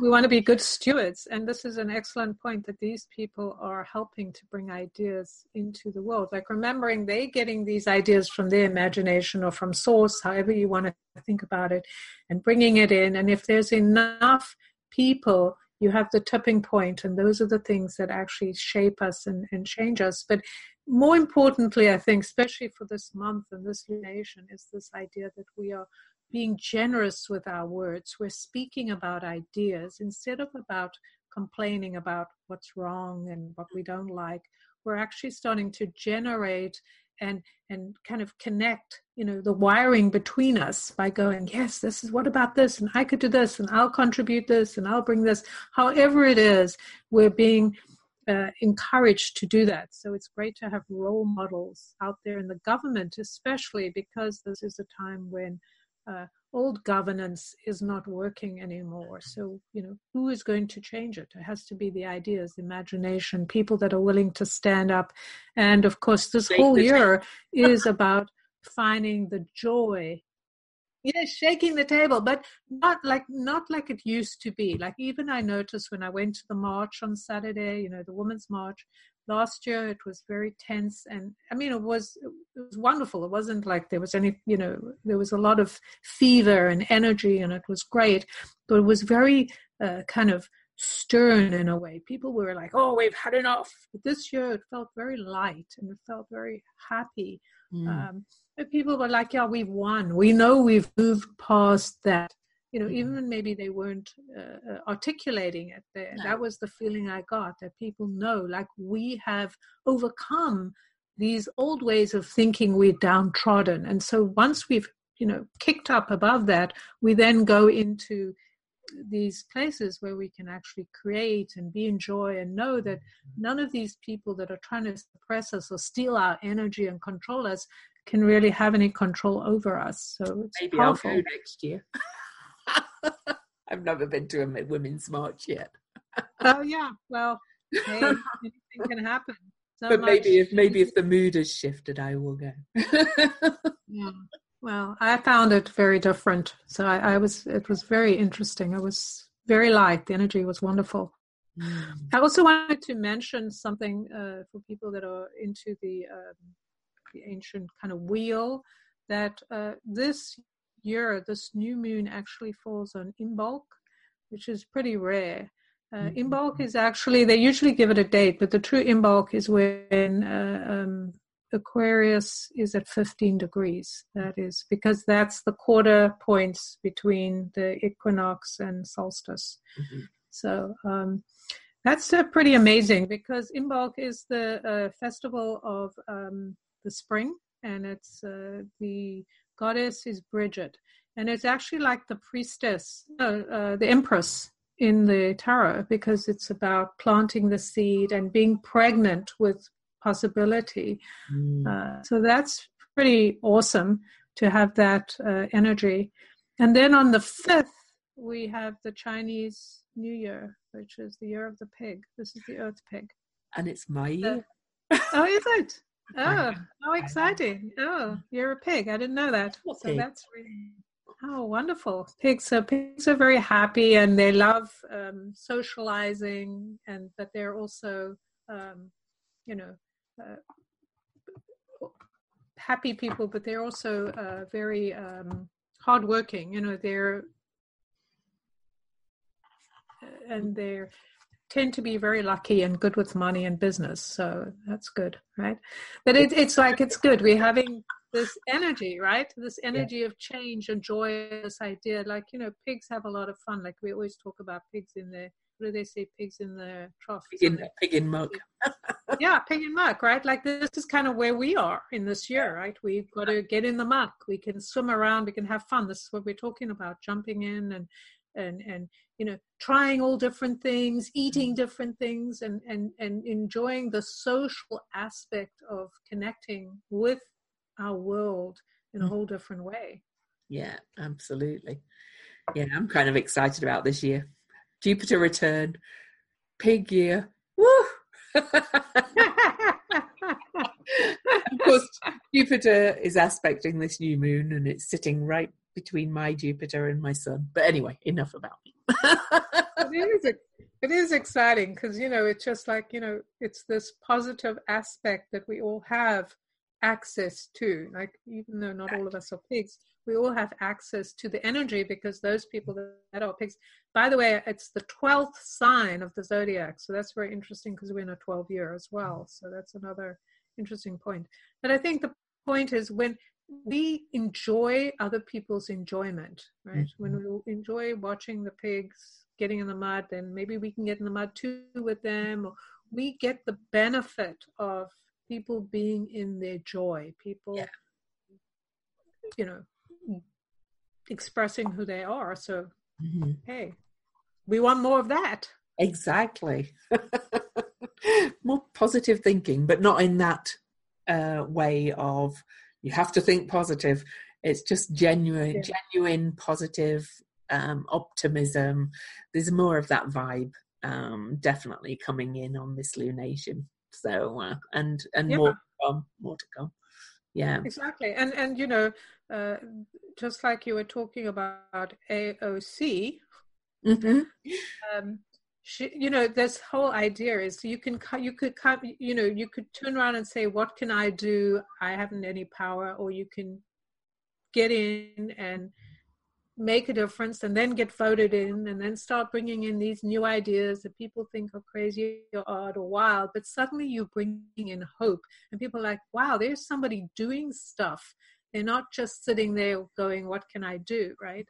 we want to be good stewards. And this is an excellent point that these people are helping to bring ideas into the world. Like remembering they getting these ideas from their imagination or from source, however you want to think about it, and bringing it in. And if there's enough people, you have the tipping point, and those are the things that actually shape us and, and change us. But more importantly, I think, especially for this month and this lunation, is this idea that we are being generous with our words. We're speaking about ideas instead of about complaining about what's wrong and what we don't like. We're actually starting to generate and and kind of connect you know the wiring between us by going yes this is what about this and i could do this and i'll contribute this and i'll bring this however it is we're being uh, encouraged to do that so it's great to have role models out there in the government especially because this is a time when uh, old governance is not working anymore. So, you know, who is going to change it? It has to be the ideas, the imagination, people that are willing to stand up. And of course, this whole year is about finding the joy. Yes, shaking the table, but not like not like it used to be. Like even I noticed when I went to the march on Saturday, you know, the Women's March, last year it was very tense and i mean it was it was wonderful it wasn't like there was any you know there was a lot of fever and energy and it was great but it was very uh, kind of stern in a way people were like oh we've had enough but this year it felt very light and it felt very happy mm. um, people were like yeah we've won we know we've moved past that you know, mm-hmm. even maybe they weren't uh, uh, articulating it. There, no. That was the feeling I got that people know, like we have overcome these old ways of thinking we're downtrodden. And so once we've, you know, kicked up above that, we then go into these places where we can actually create and be in joy and know that mm-hmm. none of these people that are trying to suppress us or steal our energy and control us can really have any control over us. So it's Maybe powerful. I'll go next year. I've never been to a women's march yet. oh yeah, well, hey, anything can happen. So but much- maybe if maybe if the mood has shifted, I will go. Yeah. Well, I found it very different. So I, I was, it was very interesting. It was very light. The energy was wonderful. Mm. I also wanted to mention something uh, for people that are into the um, the ancient kind of wheel that uh, this year this new moon actually falls on Imbolc, which is pretty rare. Uh, Mhm. Imbolc is actually they usually give it a date, but the true Imbolc is when uh, um, Aquarius is at 15 degrees. That is because that's the quarter points between the equinox and solstice. Mhm. So um, that's uh, pretty amazing because Imbolc is the uh, festival of um, the spring, and it's uh, the goddess is Bridget, and it's actually like the priestess, uh, uh, the empress in the tarot because it's about planting the seed and being pregnant with possibility. Mm. Uh, so that's pretty awesome to have that uh, energy. And then on the 5th, we have the Chinese New Year, which is the year of the pig. This is the earth pig. and it's my year. Oh, is it? Oh, how exciting. Oh, you're a pig. I didn't know that. So pig. that's really, oh, wonderful. Pigs. So pigs are very happy and they love um, socializing, and but they're also, um, you know, uh, happy people, but they're also uh, very um, hardworking. You know, they're and they're tend to be very lucky and good with money and business. So that's good, right? But it, it's like it's good. We're having this energy, right? This energy of change and joy. This idea, like you know, pigs have a lot of fun. Like we always talk about pigs in their. What do they say? Pigs in the trough. Pig in, pig in muck. yeah, pig in muck, right? Like this is kind of where we are in this year, right? We've got to get in the muck. We can swim around. We can have fun. This is what we're talking about: jumping in and and and you know trying all different things eating different things and and and enjoying the social aspect of connecting with our world in a Mm. whole different way Yeah, absolutely. Yeah, I'm kind of excited about this year. Jupiter return, pig year. Woo! Of course, Jupiter is aspecting this new moon and it's sitting right between my Jupiter and my sun. But anyway, enough about me. it is it is exciting because you know it's just like you know it's this positive aspect that we all have access to like even though not all of us are pigs we all have access to the energy because those people that are pigs by the way it's the 12th sign of the zodiac so that's very interesting because we're in a 12 year as well mm-hmm. so that's another interesting point. But i think the point is when we enjoy other people's enjoyment right? Mm-hmm. When we enjoy watching the pigs getting in the mud then maybe we can get in the mud too with them or we get the benefit of people being in their joy people Yeah. you know expressing who they are. So Mhm. hey we want more of that Exactly. More positive thinking, but not in that uh, way of you have to think positive. It's just genuine, Yeah. genuine positive um, optimism. There's more of that vibe um, definitely coming in on this lunation. So uh, and and Yeah. more to come, more to come. Yeah. exactly and and you know uh, just like you were talking about aoc hmm um, she, you know, this whole idea is you can you could come, you know, you could turn around and say, "What can I do? I haven't any power," or you can get in and make a difference, and then get voted in, and then start bringing in these new ideas that people think are crazy or odd or wild. But suddenly you're bringing in hope, and people are like, "Wow, there's somebody doing stuff." They're not just sitting there going, "What can I do?" Right?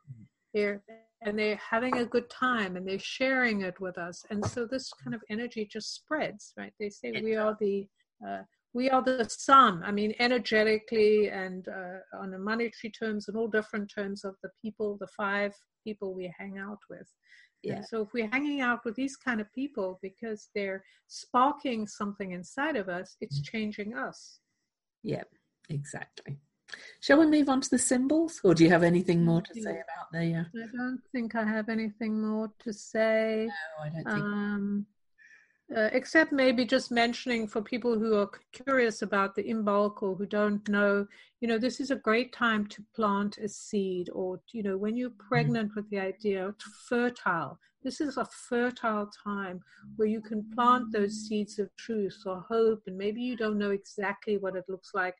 They're and they're having a good time and they're sharing it with us and so this kind of energy just spreads right they say we are the uh, we are the sum i mean energetically and uh, on the monetary terms and all different terms of the people the five people we hang out with Yeah. and so if we're hanging out with these kind of people because they're sparking something inside of us it's changing us Yeah. exactly. Shall we move on to the symbols, or do you have anything more to say about the? Uh... I don't think I have anything more to say. No, I don't think. Um, uh, except maybe just mentioning for people who are curious about the Imbolc or who don't know, you know, this is a great time to plant a seed or, you know, when you're mm-hmm. pregnant mm-hmm. with the idea, to fertile. This is a fertile time where you can plant those seeds of truth or hope, and maybe you don't know exactly what it looks like.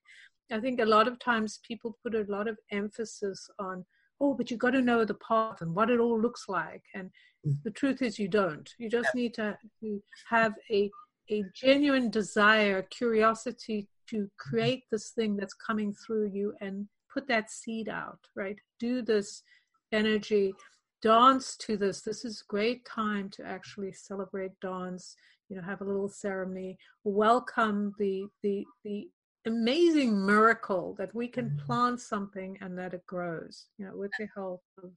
I think a lot of times people put a lot of emphasis on, oh, but you've got to know the path and what it all looks like. And mm. the truth is you don't. You just need to, to have a a genuine desire curiosity to create this thing that's coming through you and put that seed out right? Do this energy dance to this. This is great time to actually celebrate dance you know have a little ceremony welcome the the the amazing miracle that we can mm. plant something and that it grows you know with the help of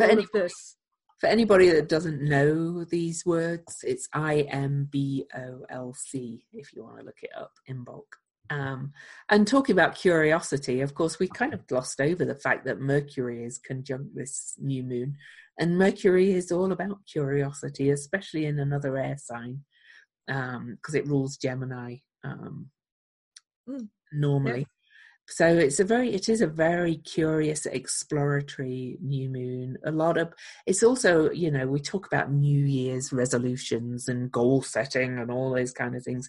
all of this for anybody that doesn't know these words, it's I M B O L C if you want to look it up Imbolc. Um, and talking about curiosity, of course, we kind of glossed over the fact that Mercury is conjunct this new moon, and Mercury is all about curiosity, especially in another air sign, because um, it rules Gemini um, mm. normally. So it's a very it is a very curious exploratory new moon. A lot of it's also you know we talk about new year's resolutions and goal setting and all those kind of things.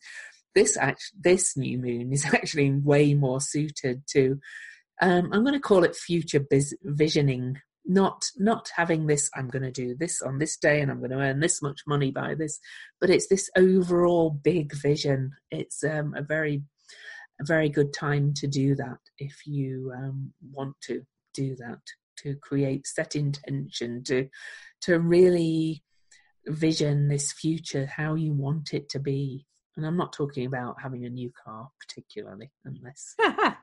This act this new moon is actually way more suited to um, i'm going to call it future biz- visioning. Not not having this i'm going to do this on this day and i'm going to earn this much money by this but it's this overall big vision. It's um, a very a very good time to do that if you um, want to do that to create set intention to to really vision this future how you want it to be and i'm not talking about having a new car particularly unless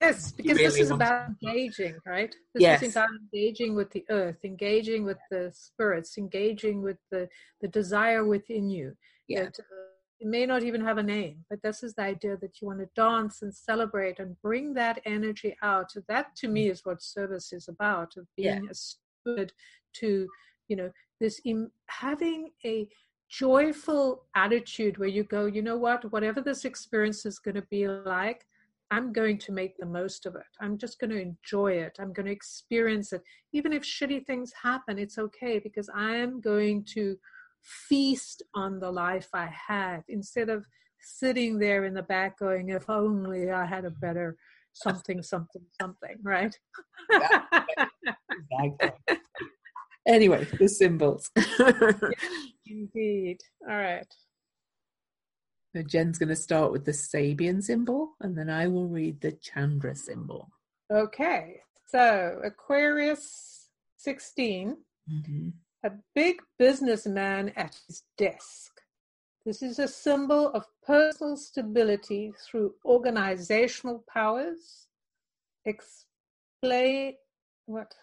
yes because really this is about to... engaging right this yes. is about engaging with the earth engaging with the spirits engaging with the the desire within you yeah. that uh, it may not even have a name, but this is the idea that you want to dance and celebrate and bring that energy out. That to me is what service is about, of being yeah. a steward to, you know, this Im- having a joyful attitude where you go, you know what, whatever this experience is going to be like, I'm going to make the most of it. I'm just going to enjoy it. I'm going to experience it. Even if shitty things happen, it's okay because I am going to feast on the life I had instead of sitting there in the back going, if only I had a better something, something, something, right? exactly. Anyway, the symbols. Indeed. All right. So Jen's going to start with the Sabian symbol, and then I will read the Chandra symbol. Okay. So Aquarius 16. Mm-hmm a big businessman at his desk. This is a symbol of personal stability through organizational powers. Explain what?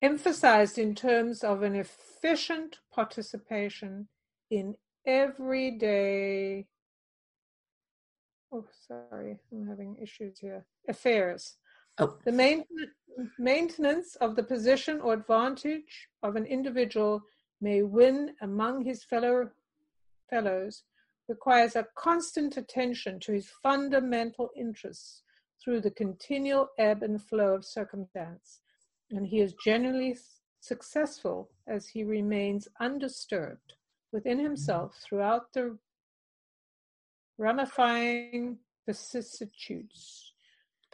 Emphasized in terms of an efficient participation in everyday. Oh, sorry, I'm having issues here. Affairs. Oh. The main maintenance of the position or advantage of an individual may win among his fellow fellows requires a constant attention to his fundamental interests through the continual ebb and flow of circumstance, and he is generally successful as he remains undisturbed within himself throughout the ramifying vicissitudes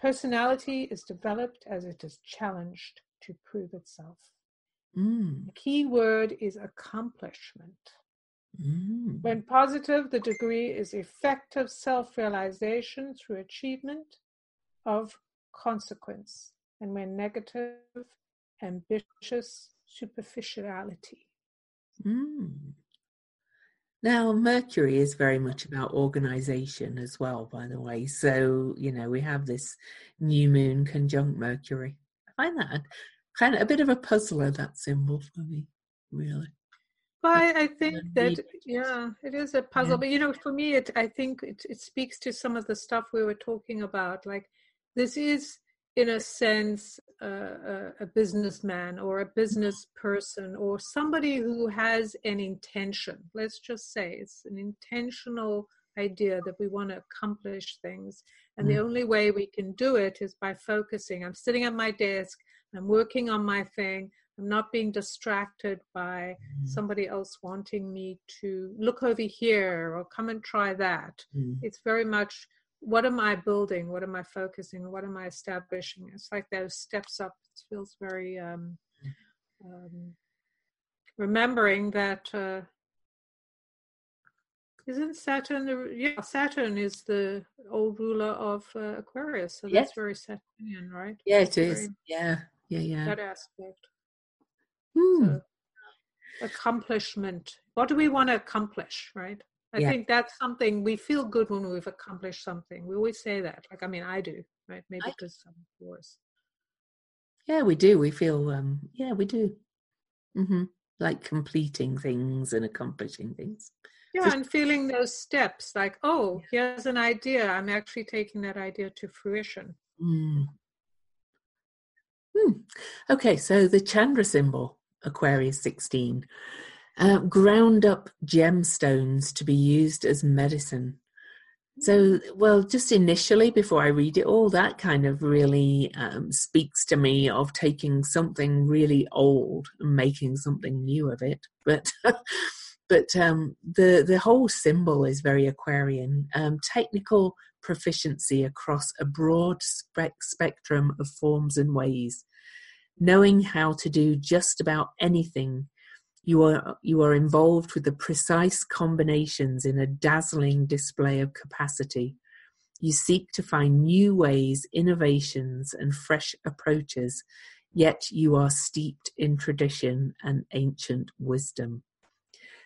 Personality is developed as it is challenged to prove itself. Mm. The key word is accomplishment. Mm. When positive, the degree is effective self realization through achievement of consequence. And when negative, ambitious superficiality. Mm. Now, Mercury is very much about organization as well, by the way. So, you know, we have this new moon conjunct Mercury. I find that kind of a bit of a puzzler, that symbol for me, really. Well, I, I think that yeah, it is a puzzle. Yeah. But you know, for me, it I think it, it speaks to some of the stuff we were talking about. Like this is, in a sense, uh, a, a businessman or a business person or somebody who has an intention. Let's just say it's an intentional idea that we want to accomplish things, and mm. the only way we can do it is by focusing. I'm sitting at my desk. I'm working on my thing. I'm not being distracted by mm. somebody else wanting me to look over here or come and try that. Mm. It's very much what am I building? What am I focusing? What am I establishing? It's like those steps up. It feels very um, um, remembering that. Uh, isn't Saturn the yeah Saturn is the old ruler of uh, Aquarius, so yes. that's very Saturnian, right? Yeah, it is. Very, yeah, yeah, yeah. That aspect. Hmm. So, accomplishment. What do we want to accomplish, right? I yeah. think that's something we feel good when we've accomplished something. We always say that. Like, I mean, I do, right? Maybe I, because some yours. Yeah, we do. We feel, um, yeah, we do. Mm-hmm. Like completing things and accomplishing things. Yeah, Just, and feeling those steps like, oh, here's an idea. I'm actually taking that idea to fruition. Mm. Hmm. Okay, so the Chandra symbol, Aquarius 16, uh, ground up gemstones to be used as medicine. So, well, just initially, before I read it all, that kind of really um, speaks to me of taking something really old and making something new of it. But, but um, the the whole symbol is very Aquarian. Um, technical proficiency across a broad spe- spectrum of forms and ways, knowing how to do just about anything. You are, you are involved with the precise combinations in a dazzling display of capacity. You seek to find new ways, innovations, and fresh approaches, yet you are steeped in tradition and ancient wisdom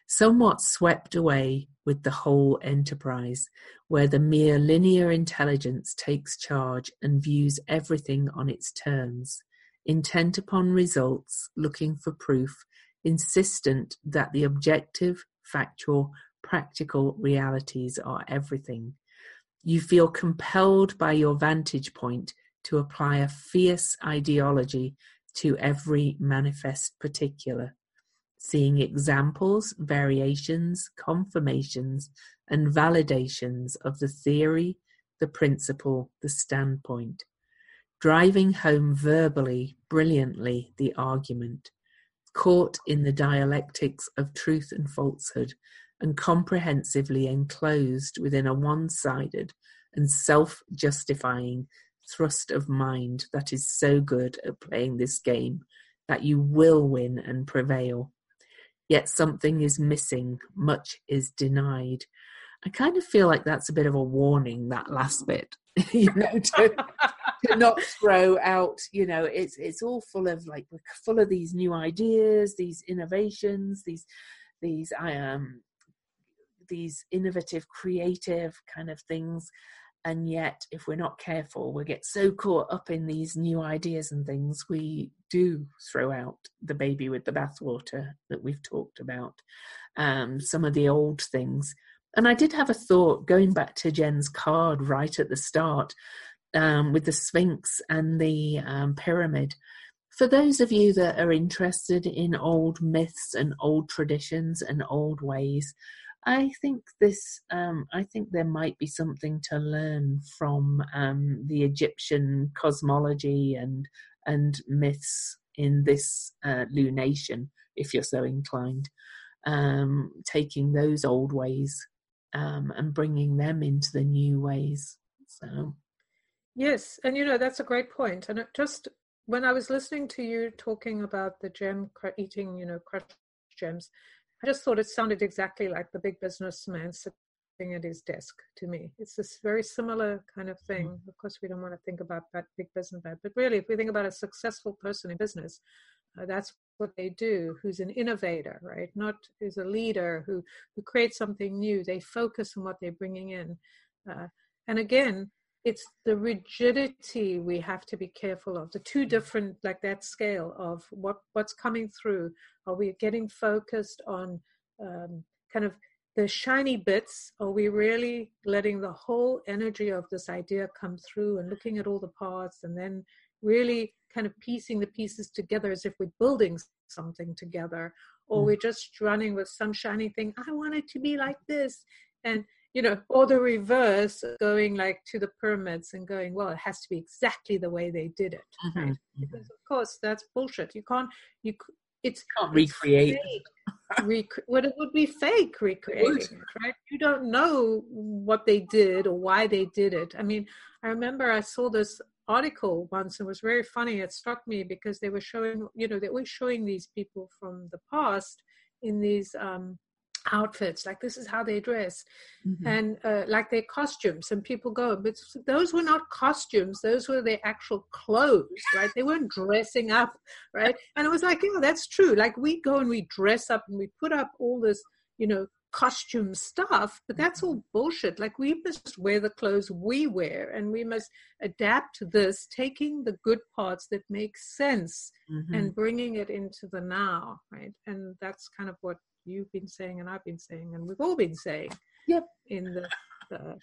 somewhat swept away with the whole enterprise, where the mere linear intelligence takes charge and views everything on its terms, intent upon results, looking for proof, insistent that the objective, factual, practical realities are everything. You feel compelled by your vantage point to apply a fierce ideology to every manifest particular seeing examples, variations, confirmations, and validations of the theory, the principle, the standpoint, driving home verbally, brilliantly, the argument, caught in the dialectics of truth and falsehood, and comprehensively enclosed within a one sided and self justifying thrust of mind that is so good at playing this game that you will win and prevail yet something is missing, much is denied. I kind of feel like that's a bit of a warning, that last bit, you know, to, to not throw out, you know, it's it's all full of like we're full of these new ideas, these innovations, these these I um these innovative, creative kind of things. And yet if we're not careful we get so caught up in these new ideas and things we do throw out the baby with the bathwater that we've talked about. Um, some of the old things and i did have a thought going back to jen's card right at the start um, with the sphinx and the um, pyramid for those of you that are interested in old myths and old traditions and old ways I think this. Um, I think there might be something to learn from um, the Egyptian cosmology and and myths in this uh, lunation, if you're so inclined. Um, taking those old ways um, and bringing them into the new ways. So, yes, and you know that's a great point. And it just when I was listening to you talking about the gem eating, you know, crushed gems, I just thought it sounded exactly like the big businessman sitting at his desk to me. It's this very similar kind of thing. Mm-hmm. Of course, we don't want to think about that big business, but really, if we think about a successful person in business, uh, that's what they do. Who's an innovator, right? Not who's a leader who who creates something new. They focus on what they're bringing in, uh, and again, it's the rigidity we have to be careful of the two different like that scale of what what's coming through are we getting focused on um, kind of the shiny bits are we really letting the whole energy of this idea come through and looking at all the parts and then really kind of piecing the pieces together as if we're building something together or mm. we're just running with some shiny thing i want it to be like this and you know or the reverse going like to the pyramids and going well it has to be exactly the way they did it mm-hmm. right? Mm-hmm. because of course that's bullshit you can't you it's can't recreate Rec- what it would be fake recreating right you don't know what they did or why they did it i mean i remember i saw this article once and it was very funny. It struck me because they were showing you know they were showing these people from the past in these um outfits like this is how they dress mm-hmm. and uh, like their costumes and people go but those were not costumes those were their actual clothes right? They weren't dressing up right? And it was like yeah that's true. Like we go and we dress up and we put up all this you know costume stuff but that's all bullshit like we must wear the clothes we wear and we must adapt to this taking the good parts that make sense mm-hmm. and bringing it into the now right and that's kind of what you've been saying and I've been saying and we've all been saying. Yep. In the, the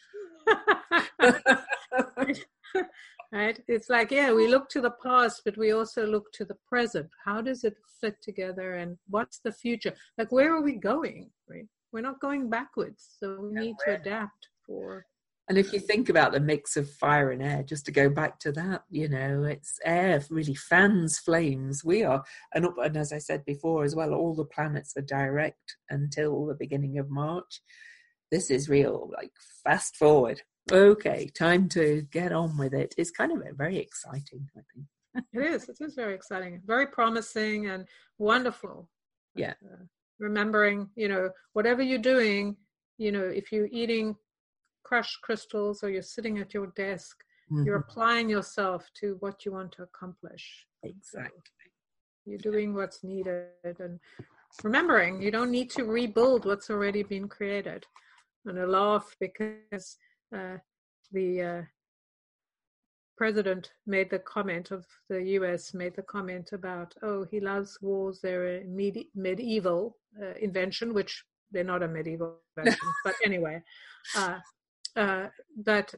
right? It's like, yeah, we look to the past, but we also look to the present. How does it fit together and what's the future? Like where are we going? Right? We're not going backwards. So we need to adapt for and if you think about the mix of fire and air, just to go back to that, you know, it's air really fans flames. We are, and up, and as I said before as well, all the planets are direct until the beginning of March. This is real, like fast forward. Okay, time to get on with it. It's kind of very exciting, I think. it is. It is very exciting, very promising, and wonderful. Yeah. Uh, Remembering, you know, whatever you're doing, you know, if you're eating crushed crystals or you're sitting at your desk, mm-hmm. you're applying yourself to what you want to accomplish. Exactly. you're doing what's needed and remembering you don't need to rebuild what's already been created. And I laugh because uh, the uh, president made the comment of the US made the comment about oh he loves wars they're a med- medieval uh, invention which they're not a medieval invention but anyway uh, uh, but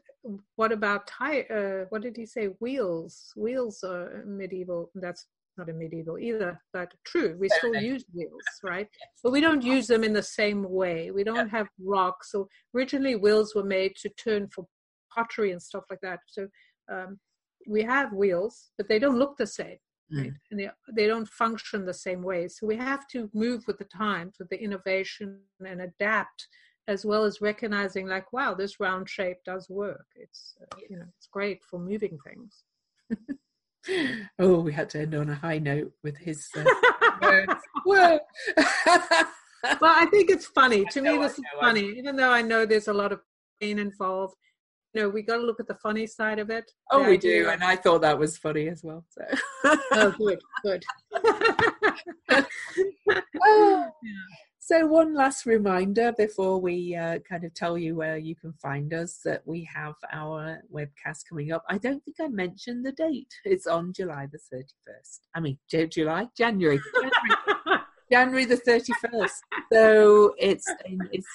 what about tire? Uh, what did he say? Wheels. Wheels are medieval. That's not a medieval either, but true. We still use wheels, right? But we don't use them in the same way. We don't have rocks. So originally, wheels were made to turn for pottery and stuff like that. So um, we have wheels, but they don't look the same. Right? Mm. And they, they don't function the same way. So we have to move with the times, with the innovation, and adapt as well as recognizing like wow this round shape does work. It's uh, you know it's great for moving things. Oh we had to end on a high note with his uh, words. Well i think it's funny. To me this is funny. even though i know there's a lot of pain involved know we got to look at the funny side of it oh we do and i thought that was funny as well so oh good good oh. So, one last reminder before we uh, kind of tell you where you can find us that we have our webcast coming up. I don't think I mentioned the date. It's on July the 31st. I mean, J- July? January. January. January the 31st. So it's it's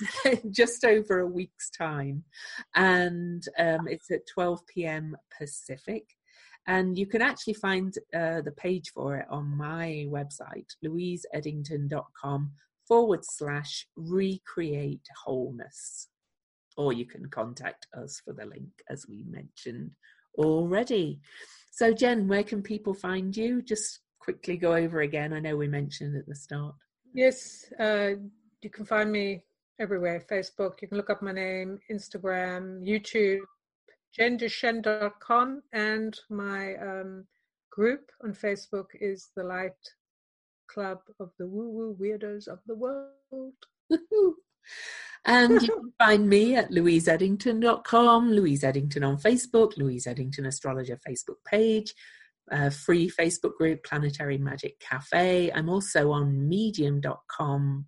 just over a week's time. And um, it's at 12 p.m. Pacific. And you can actually find uh, the page for it on my website, louiseedington.com forward slash recreate wholeness. Or you can contact us for the link as we mentioned already. So, Jen, where can people find you? Just quickly go over again. I know we mentioned at the start. Yes, uh, you can find me everywhere Facebook. You can look up my name, Instagram, YouTube, jenduchenne.com, and my um, group on Facebook is The Light club of the woo woo weirdos of the world. and you can find me at louiseedington.com, Louise Edington on Facebook, Louise Edington Astrologer Facebook page, uh, free Facebook group Planetary Magic Cafe. I'm also on medium.com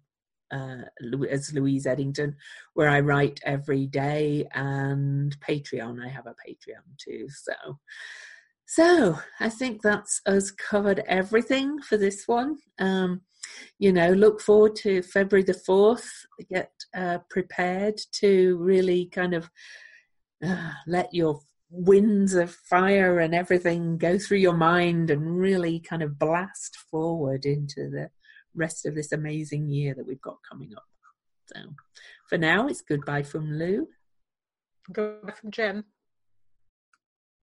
uh, as Louise Edington, where I write every day, and Patreon. I have a Patreon too. So, so I think that's us covered everything for this one. Um, you know, look forward to February the fourth. Get uh, prepared to really kind of uh, let your winds of fire and everything go through your mind and really kind of blast forward into the rest of this amazing year that we've got coming up. So for now, it's goodbye from Lou. Goodbye from Jen.